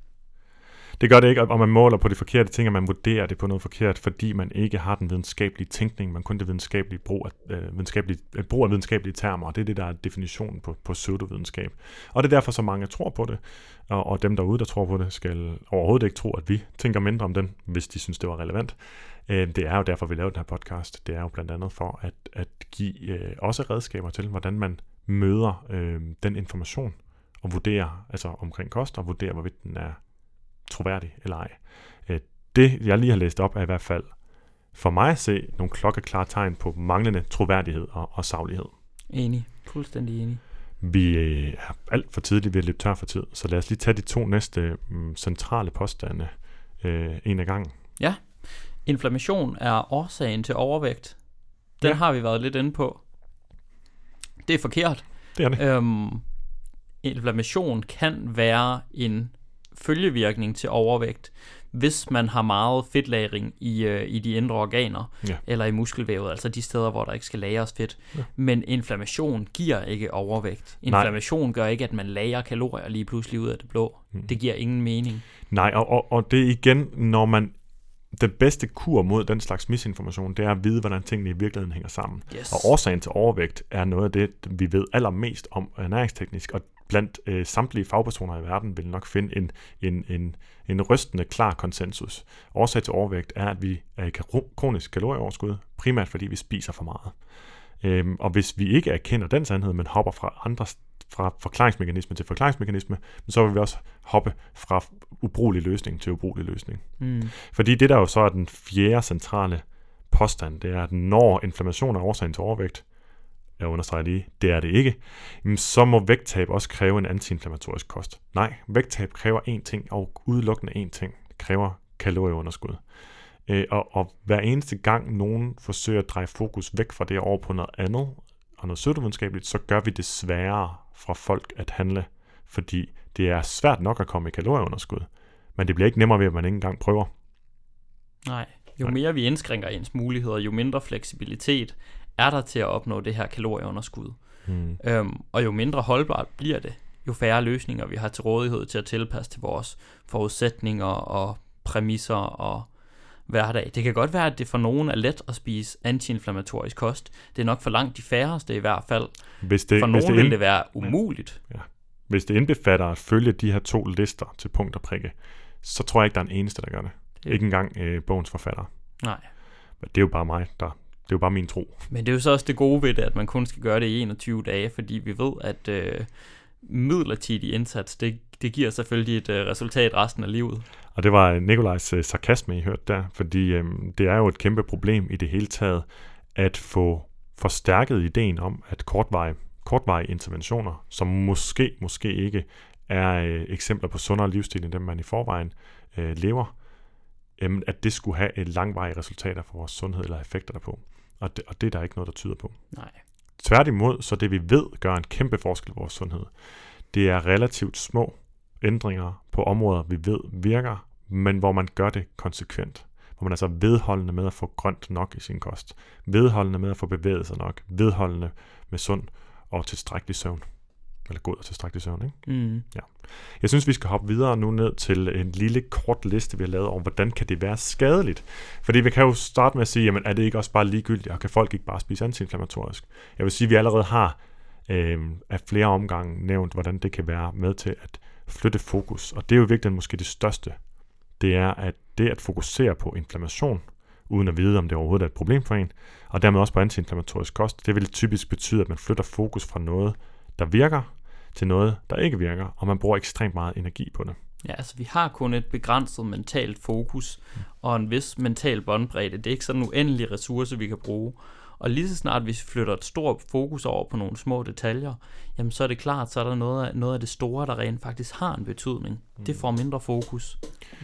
Det gør det ikke, og man måler på de forkerte ting, og man vurderer det på noget forkert, fordi man ikke har den videnskabelige tænkning, man kun det videnskabelige brug af, øh, videnskabelige, øh, brug af videnskabelige termer, og det er det, der er definitionen på, på pseudovidenskab. Og det er derfor, så mange tror på det, og, og dem derude, der tror på det, skal overhovedet ikke tro, at vi tænker mindre om den, hvis de synes, det var relevant. Øh, det er jo derfor, vi laver den her podcast. Det er jo blandt andet for at, at give øh, også redskaber til, hvordan man møder øh, den information, og vurderer altså omkring kost, og vurderer, hvorvidt den er troværdig eller ej. Øh, Det, jeg lige har læst op, er i hvert fald for mig at se nogle klokkeklare tegn på manglende troværdighed og, og saglighed. Enig. Fuldstændig enig. Vi øh, er alt for tidligt ved at løbe tør for tid, så lad os lige tage de to næste mm, centrale påstande øh, en af gangen. Inflammation er årsagen til overvægt. Den Ja. har vi været lidt inde på. Det er forkert. Det er det. Øhm, inflammation kan være en følgevirkning til overvægt, hvis man har meget fedtlagring i, øh, i de indre organer, Ja. eller i muskelvævet, altså de steder, hvor der ikke skal lagres fedt. Ja. Men inflammation giver ikke overvægt. Nej. Inflammation gør ikke, at man lagrer kalorier lige pludselig ud af det blå. Mm. Det giver ingen mening. Nej, og, og, og det er igen, når man den bedste kur mod den slags misinformation, det er at vide, hvordan tingene i virkeligheden hænger sammen. Yes. Og årsagen til overvægt er noget af det, vi ved allermest om ernæringsteknisk, og blandt øh, samtlige fagpersoner i verden vil nok finde en, en, en, en rystende klar konsensus. Årsag til overvægt er, at vi er i kronisk kalorieoverskud, primært fordi vi spiser for meget. Øhm, og hvis vi ikke erkender den sandhed, men hopper fra andre fra forklaringsmekanisme til forklaringsmekanisme, så vil vi også hoppe fra ubrugelig løsning til ubrugelig løsning. Mm. Fordi det der jo så er den fjerde centrale påstand, det er, at når inflammation er årsagen til overvægt, jeg understreger lige, det er det ikke, så må vægttab også kræve en antiinflammatorisk kost. Nej, vægttab kræver én ting, og udelukkende én ting. Kræver kalorieunderskud. Øh, og, og hver eneste gang nogen forsøger at dreje fokus væk fra det over på noget andet, og noget pseudovidenskabeligt, så gør vi det sværere for folk at handle, fordi det er svært nok at komme i kalorieunderskud, men det bliver ikke nemmere ved, at man ikke engang prøver. Nej. Jo Nej. mere vi indskrænker ens muligheder, jo mindre fleksibilitet er der til at opnå det her kalorieunderskud. Hmm. Øhm, og jo mindre holdbart bliver det, jo færre løsninger vi har til rådighed til at tilpasse til vores forudsætninger og præmisser og hverdag. Det kan godt være, at det for nogen er let at spise antiinflammatorisk kost. Det er nok for langt de færreste i hvert fald. Hvis det, For hvis, nogen det vil ind, det være umuligt. hvis det indbefatter at følge de her to lister til punkt og prikke, så tror jeg ikke, der er en eneste, der gør det. Det- Ikke engang øh, bogens forfatter. Nej. Men det er jo bare mig, der, det er jo bare min tro. Men det er jo så også det gode ved det, at man kun skal gøre det i 21 dage, fordi vi ved, at øh, midlertidig indsats, det, det giver selvfølgelig et øh, resultat resten af livet. Og det var Nikolajs øh, sarkasme, I hørte der, fordi øh, det er jo et kæmpe problem i det hele taget, at få forstærket ideen om, at kortvarige, kortvarige interventioner, som måske, måske ikke er øh, eksempler på sundere livsstil, end dem man i forvejen øh, lever, øh, at det skulle have et langvarige resultater for vores sundhed eller effekter derpå. Og det, og det er der ikke noget, der tyder på. Nej. Tværtimod, så det vi ved gør en kæmpe forskel i vores sundhed, det er relativt små ændringer på områder, vi ved virker, men hvor man gør det konsekvent. Hvor man er altså vedholdende med at få grønt nok i sin kost. Vedholdende med at få bevæget sig nok. Vedholdende med sund og tilstrækkelig søvn. Eller god og tilstrækkelig søvn, ikke? Mm. Jeg synes, vi skal hoppe videre nu ned til en lille kort liste, vi har lavet over, hvordan kan det være skadeligt. Fordi vi kan jo starte med at sige, jamen er det ikke også bare ligegyldigt, og kan folk ikke bare spise antiinflammatorisk? Jeg vil sige, at vi allerede har øh, af flere omgange nævnt, hvordan det kan være med til at flytte fokus. Og det er jo virkelig måske det største. Det er, at det at fokusere på inflammation, uden at vide, om det overhovedet er et problem for en, og dermed også på antiinflammatorisk kost, det vil typisk betyde, at man flytter fokus fra noget, der virker, til noget, der ikke virker, og man bruger ekstremt meget energi på det. Ja, altså vi har kun et begrænset mentalt fokus og en vis mental båndbredde. Det er ikke sådan en uendelig ressource, vi kan bruge. Og lige så snart vi flytter et stort fokus over på nogle små detaljer, jamen så er det klart, så er der noget af, noget af det store, der rent faktisk har en betydning. Mm. Det får mindre fokus.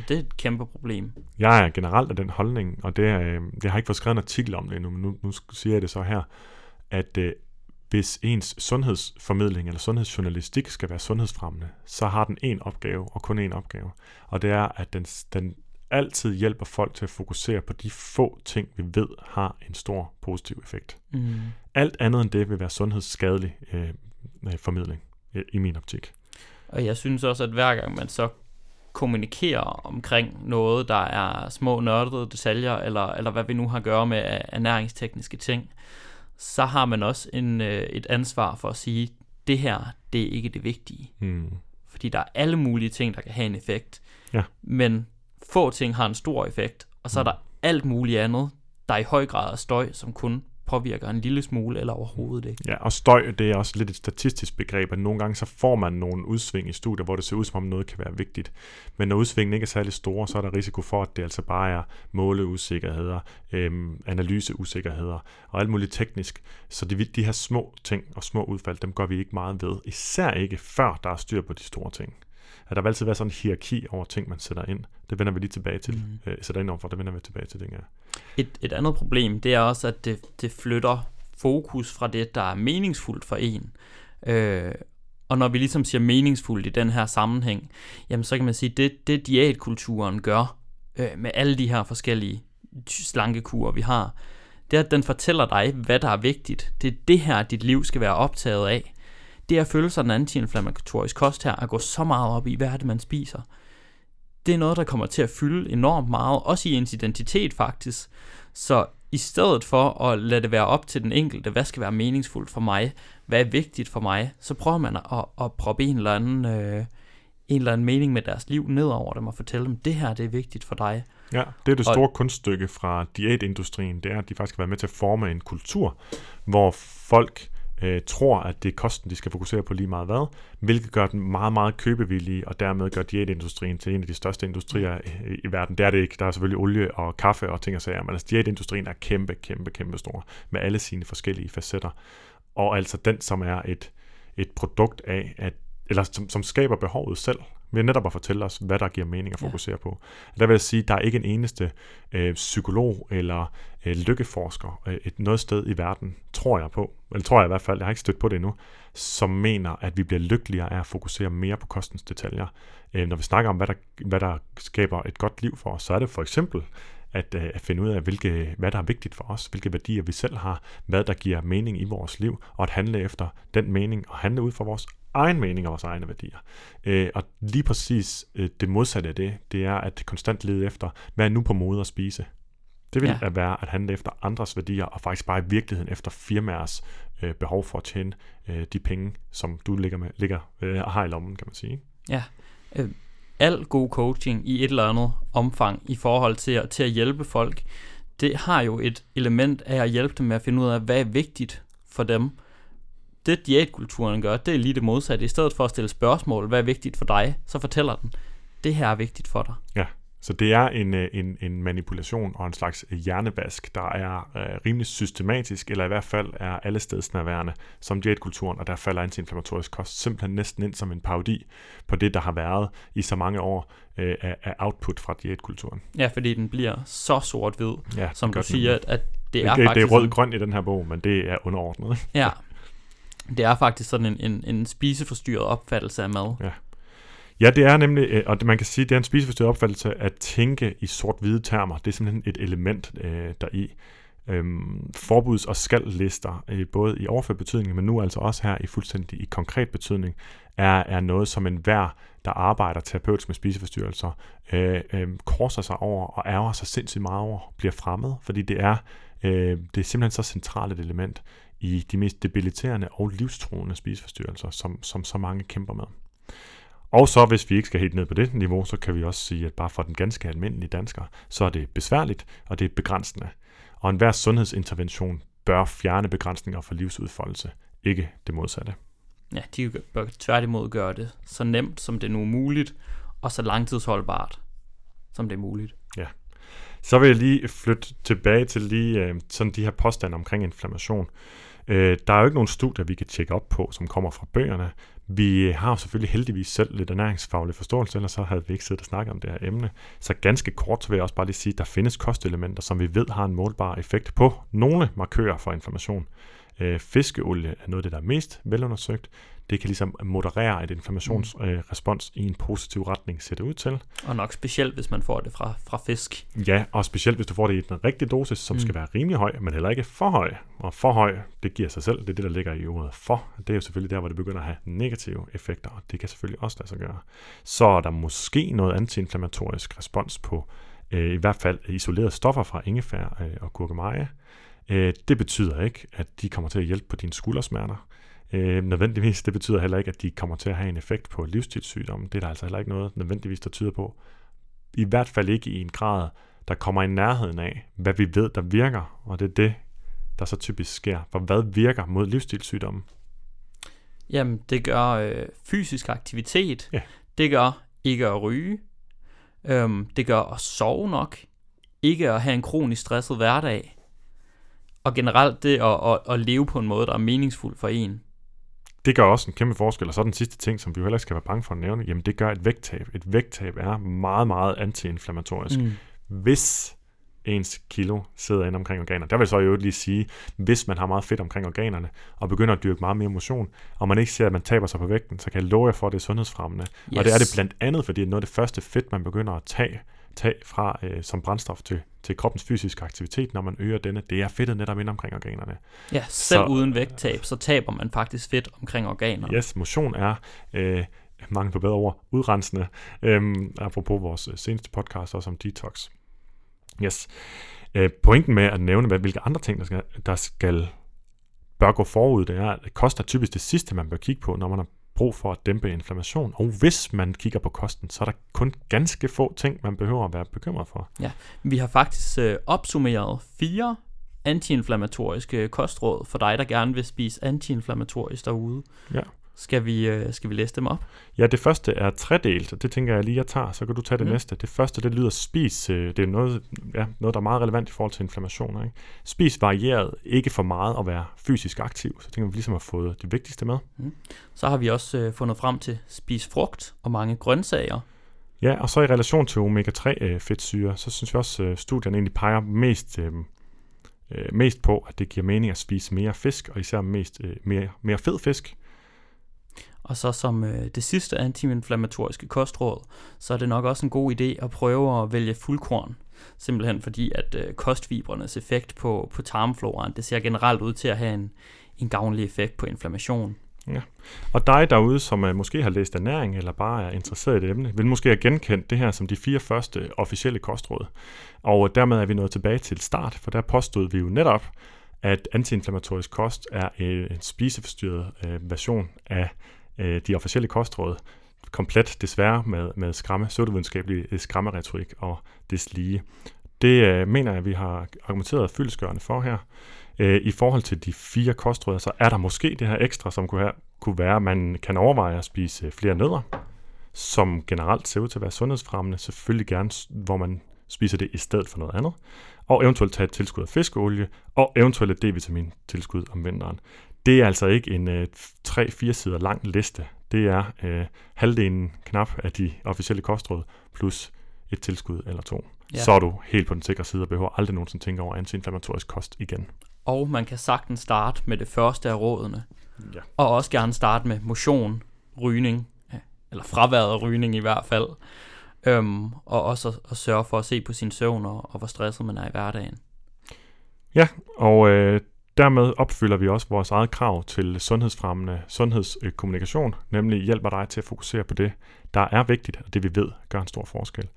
Det er et kæmpe problem. Jeg er generelt af den holdning, og det er, øh, jeg har ikke fået skrevet en artikel om det endnu, men nu, nu siger jeg det så her, at øh, hvis ens sundhedsformidling eller sundhedsjournalistik skal være sundhedsfremmende, så har den en opgave og kun en opgave. Og det er, at den, den altid hjælper folk til at fokusere på de få ting, vi ved har en stor positiv effekt. Mm. Alt andet end det vil være sundhedsskadelig øh, formidling øh, i min optik. Og jeg synes også, at hver gang man så kommunikerer omkring noget, der er små nørdede detaljer, eller, eller hvad vi nu har at gøre med ernæringstekniske ting, så har man også en, øh, et ansvar for at sige, det her, det er ikke det vigtige. Mm. Fordi der er alle mulige ting, der kan have en effekt. Ja. Men få ting har en stor effekt, og så er mm. der alt muligt andet, der i høj grad er støj, som kun påvirker en lille smule, eller overhovedet ikke. Ja, og støj, det er også lidt et statistisk begreb, at nogle gange så får man nogle udsving i studier, hvor det ser ud som om noget kan være vigtigt. Men når udsvingen ikke er særlig store, så er der risiko for, at det altså bare er måleusikkerheder, øhm, analyseusikkerheder og alt muligt teknisk. Så de, de her små ting og små udfald, dem gør vi ikke meget ved. Især ikke før der er styr på de store ting at der vil altid være sådan en hierarki over ting, man sætter ind. Det vender vi lige tilbage til. Mm. Øh, sætter ind overfor, det vender vi tilbage til, det et, et andet problem, det er også, at det, det flytter fokus fra det, der er meningsfuldt for en. Øh, og når vi ligesom siger meningsfuldt i den her sammenhæng, jamen så kan man sige, det, det diætkulturen gør øh, med alle de her forskellige slankekurer, vi har, det er, at den fortæller dig, hvad der er vigtigt. Det er det her, dit liv skal være optaget af det at føle sig den antiinflammatorisk kost her, at gå så meget op i, hvad er det, man spiser, det er noget, der kommer til at fylde enormt meget, også i ens identitet faktisk. Så i stedet for at lade det være op til den enkelte, hvad skal være meningsfuldt for mig, hvad er vigtigt for mig, så prøver man at, at proppe en eller anden... Øh, en eller anden mening med deres liv ned over dem og fortælle dem, det her det er vigtigt for dig. Ja, det er det store og, kunststykke fra diætindustrien, det er, at de faktisk har været med til at forme en kultur, hvor folk øh, tror, at det er kosten, de skal fokusere på lige meget hvad, hvilket gør den meget, meget købevillige, og dermed gør diætindustrien til en af de største industrier i, i verden. Det er det ikke. Der er selvfølgelig olie og kaffe og ting og sager, men altså diætindustrien er kæmpe, kæmpe, kæmpe stor, med alle sine forskellige facetter. Og altså den, som er et, et produkt af, at, eller som, som skaber behovet selv ved netop at fortælle os, hvad der giver mening at fokusere ja. på. Der vil jeg sige, at der er ikke en eneste øh, psykolog eller øh, lykkeforsker øh, et noget sted i verden, tror jeg på, eller tror jeg i hvert fald, jeg har ikke stødt på det endnu, som mener, at vi bliver lykkeligere af at fokusere mere på kostens detaljer. Øh, når vi snakker om, hvad der, hvad der skaber et godt liv for os, så er det for eksempel at, øh, at finde ud af, hvilke, hvad der er vigtigt for os, hvilke værdier vi selv har, hvad der giver mening i vores liv, og at handle efter den mening, og handle ud fra vores egen mening og vores egne værdier. Øh, og lige præcis øh, det modsatte af det, det er at konstant lede efter, hvad er nu på mode at spise? Det vil ja. at være at handle efter andres værdier, og faktisk bare i virkeligheden efter firmaers øh, behov for at tjene øh, de penge, som du ligger, med, ligger øh, og har i lommen, kan man sige. Ja. Øh, al god coaching i et eller andet omfang i forhold til at, til at hjælpe folk, det har jo et element af at hjælpe dem med at finde ud af, hvad er vigtigt for dem, det diætkulturen gør, det er lige det modsatte. I stedet for at stille spørgsmål, hvad er vigtigt for dig, så fortæller den, det her er vigtigt for dig. Ja, så det er en, øh, en, en manipulation og en slags hjernevask, der er øh, rimelig systematisk, eller i hvert fald er alle nærværende som diætkulturen, og der falder antiinflammatorisk kost simpelthen næsten ind som en parodi på det, der har været i så mange år øh, af, af output fra diætkulturen. Ja, fordi den bliver så sort-hvid, ja, som du siger, at, at det er det, faktisk... Det er rød-grøn i den her bog, men det er underordnet. Ja, det er faktisk sådan en, en, en spiseforstyrret opfattelse af mad. Ja. Ja, det er nemlig, øh, og man kan sige, det er en spiseforstyrret opfattelse at tænke i sort-hvide termer. Det er simpelthen et element øh, deri. Øhm, forbuds- og skal-lister, øh, både i overført betydning, men nu altså også her i fuldstændig i konkret betydning, er, er noget, som enhver, der arbejder terapeutisk med spiseforstyrrelser, øh, øh, korser sig over og ærger sig sindssygt meget over, bliver fremmed, fordi det er, øh, det er simpelthen så centralt et element i de mest debiliterende og livstruende spiseforstyrrelser, som, som så mange kæmper med. Og så hvis vi ikke skal helt ned på det niveau, så kan vi også sige, at bare for den ganske almindelige dansker, så er det besværligt, og det er begrænsende. Og enhver sundhedsintervention bør fjerne begrænsninger for livsudfoldelse, ikke det modsatte. Ja, de bør tværtimod gøre det så nemt, som det nu er muligt, og så langtidsholdbart, som det er muligt. Ja. Så vil jeg lige flytte tilbage til lige øh, sådan de her påstande omkring inflammation. Øh, der er jo ikke nogen studier, vi kan tjekke op på, som kommer fra bøgerne. Vi har jo selvfølgelig heldigvis selv lidt ernæringsfaglig forståelse, ellers så havde vi ikke siddet og snakket om det her emne. Så ganske kort så vil jeg også bare lige sige, at der findes kostelementer, som vi ved har en målbar effekt på nogle markører for inflammation. Øh, fiskeolie er noget af det, der er mest velundersøgt. Det kan ligesom moderere et inflammationsrespons mm. øh, i en positiv retning, ser det ud til. Og nok specielt, hvis man får det fra, fra fisk. Ja, og specielt hvis du får det i den rigtige dosis, som mm. skal være rimelig høj, men heller ikke for høj. Og for høj, det giver sig selv. Det er det, der ligger i ordet for. Det er jo selvfølgelig der, hvor det begynder at have negative effekter, og det kan selvfølgelig også lade sig gøre. Så er der måske noget antiinflammatorisk respons på øh, i hvert fald isolerede stoffer fra ingefær øh, og gurkemeje. Øh, det betyder ikke, at de kommer til at hjælpe på dine skuldersmerter. Øh, nødvendigvis, det betyder heller ikke, at de kommer til at have en effekt på livsstilssygdomme. Det er der altså heller ikke noget nødvendigvis, der tyder på. I hvert fald ikke i en grad, der kommer i nærheden af, hvad vi ved, der virker. Og det er det, der så typisk sker. For hvad virker mod livsstilssygdomme? Jamen, det gør øh, fysisk aktivitet. Ja. Det gør ikke at ryge. Øhm, det gør at sove nok. Ikke at have en kronisk stresset hverdag. Og generelt det at, at, at leve på en måde, der er meningsfuld for en. Det gør også en kæmpe forskel. Og så den sidste ting, som vi jo heller ikke skal være bange for at nævne, jamen det gør et vægttab. Et vægttab er meget, meget antiinflammatorisk. Mm. Hvis ens kilo sidder inde omkring organer. Der vil jeg så jo lige sige, hvis man har meget fedt omkring organerne, og begynder at dyrke meget mere motion, og man ikke ser, at man taber sig på vægten, så kan jeg love jer for, at det er sundhedsfremmende. Yes. Og det er det blandt andet, fordi noget af det første fedt, man begynder at tage, tage fra øh, som brændstof til, til kroppens fysiske aktivitet, når man øger denne. Det er fedtet netop ind omkring organerne. Ja, selv så, uden vægttab, så taber man faktisk fedt omkring organerne. Yes, motion er... Øh, mange på bedre ord, udrensende, øhm, apropos vores øh, seneste podcast også om detox. Yes. Øh, pointen med at nævne, hvilke andre ting, der skal, der skal bør gå forud, det er, at det koster typisk det sidste, man bør kigge på, når man har brug for at dæmpe inflammation. Og hvis man kigger på kosten, så er der kun ganske få ting, man behøver at være bekymret for. Ja, vi har faktisk øh, opsummeret fire antiinflammatoriske kostråd for dig, der gerne vil spise antiinflammatorisk derude. Ja. Skal vi, øh, skal vi læse dem op? Ja, det første er tredelt, og det tænker jeg lige, jeg tager, så kan du tage det mm. næste. Det første, det lyder spis. Øh, det er noget, ja, noget, der er meget relevant i forhold til inflammationer. Ikke? Spis varieret, ikke for meget at være fysisk aktiv. Så tænker vi ligesom at få det vigtigste med. Mm. Så har vi også øh, fundet frem til spis frugt og mange grøntsager. Ja, og så i relation til omega-3 øh, så synes vi også, at øh, studierne egentlig peger mest, øh, øh, mest på, at det giver mening at spise mere fisk, og især mest, øh, mere, mere fed fisk. Og så som øh, det sidste antiinflammatoriske kostråd, så er det nok også en god idé at prøve at vælge fuldkorn. Simpelthen fordi, at øh, kostfibrenes effekt på, på tarmfloraen, det ser generelt ud til at have en, en gavnlig effekt på inflammation. Ja. Og dig derude, som uh, måske har læst ernæring eller bare er interesseret i det emne, vil måske have genkendt det her som de fire første officielle kostråd. Og øh, dermed er vi nået tilbage til start, for der påstod vi jo netop, at antiinflammatorisk kost er øh, en spiseforstyrret uh, version af øh, de officielle kostråd, komplet desværre med, med skræmme, pseudovidenskabelig øh, skræmmeretorik og deslige. Det øh, mener jeg, at vi har argumenteret fyldesgørende for her. Øh, I forhold til de fire kostråd, så er der måske det her ekstra, som kunne, have, kunne være, at man kan overveje at spise øh, flere nødder, som generelt ser ud til at være sundhedsfremmende, selvfølgelig gerne, hvor man spiser det i stedet for noget andet, og eventuelt tage et tilskud af fiskeolie, og eventuelt et D-vitamin tilskud om vinteren det er altså ikke en øh, 3-4 sider lang liste. Det er øh, halvdelen knap af de officielle kostråd, plus et tilskud eller to. Ja. Så er du helt på den sikre side og behøver aldrig nogensinde tænke over antiinflammatorisk kost igen. Og man kan sagtens starte med det første af rådene. Ja. Og også gerne starte med motion, rygning, eller fraværet af rygning i hvert fald. Øhm, og også at, at sørge for at se på sin søvn og, og hvor stresset man er i hverdagen. Ja, og øh, Dermed opfylder vi også vores eget krav til sundhedsfremmende sundhedskommunikation, nemlig hjælper dig til at fokusere på det, der er vigtigt, og det vi ved gør en stor forskel.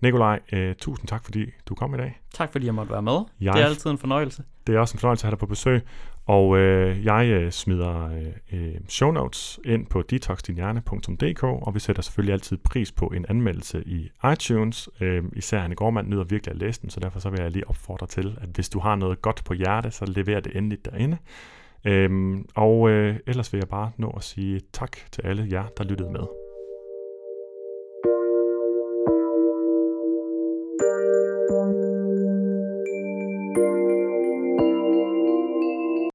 Nikolaj, øh, tusind tak, fordi du kom i dag. Tak, fordi jeg måtte være med. Jeg, det er altid en fornøjelse. Det er også en fornøjelse at have dig på besøg. Og øh, jeg øh, smider øh, øh show notes ind på detoxdinhjerne.dk, og vi sætter selvfølgelig altid pris på en anmeldelse i iTunes. Øh, især Anne Gormand nyder virkelig at læse den, så derfor så vil jeg lige opfordre til, at hvis du har noget godt på hjerte, så lever det endelig derinde. Øh, og øh, ellers vil jeg bare nå at sige tak til alle jer, der lyttede med.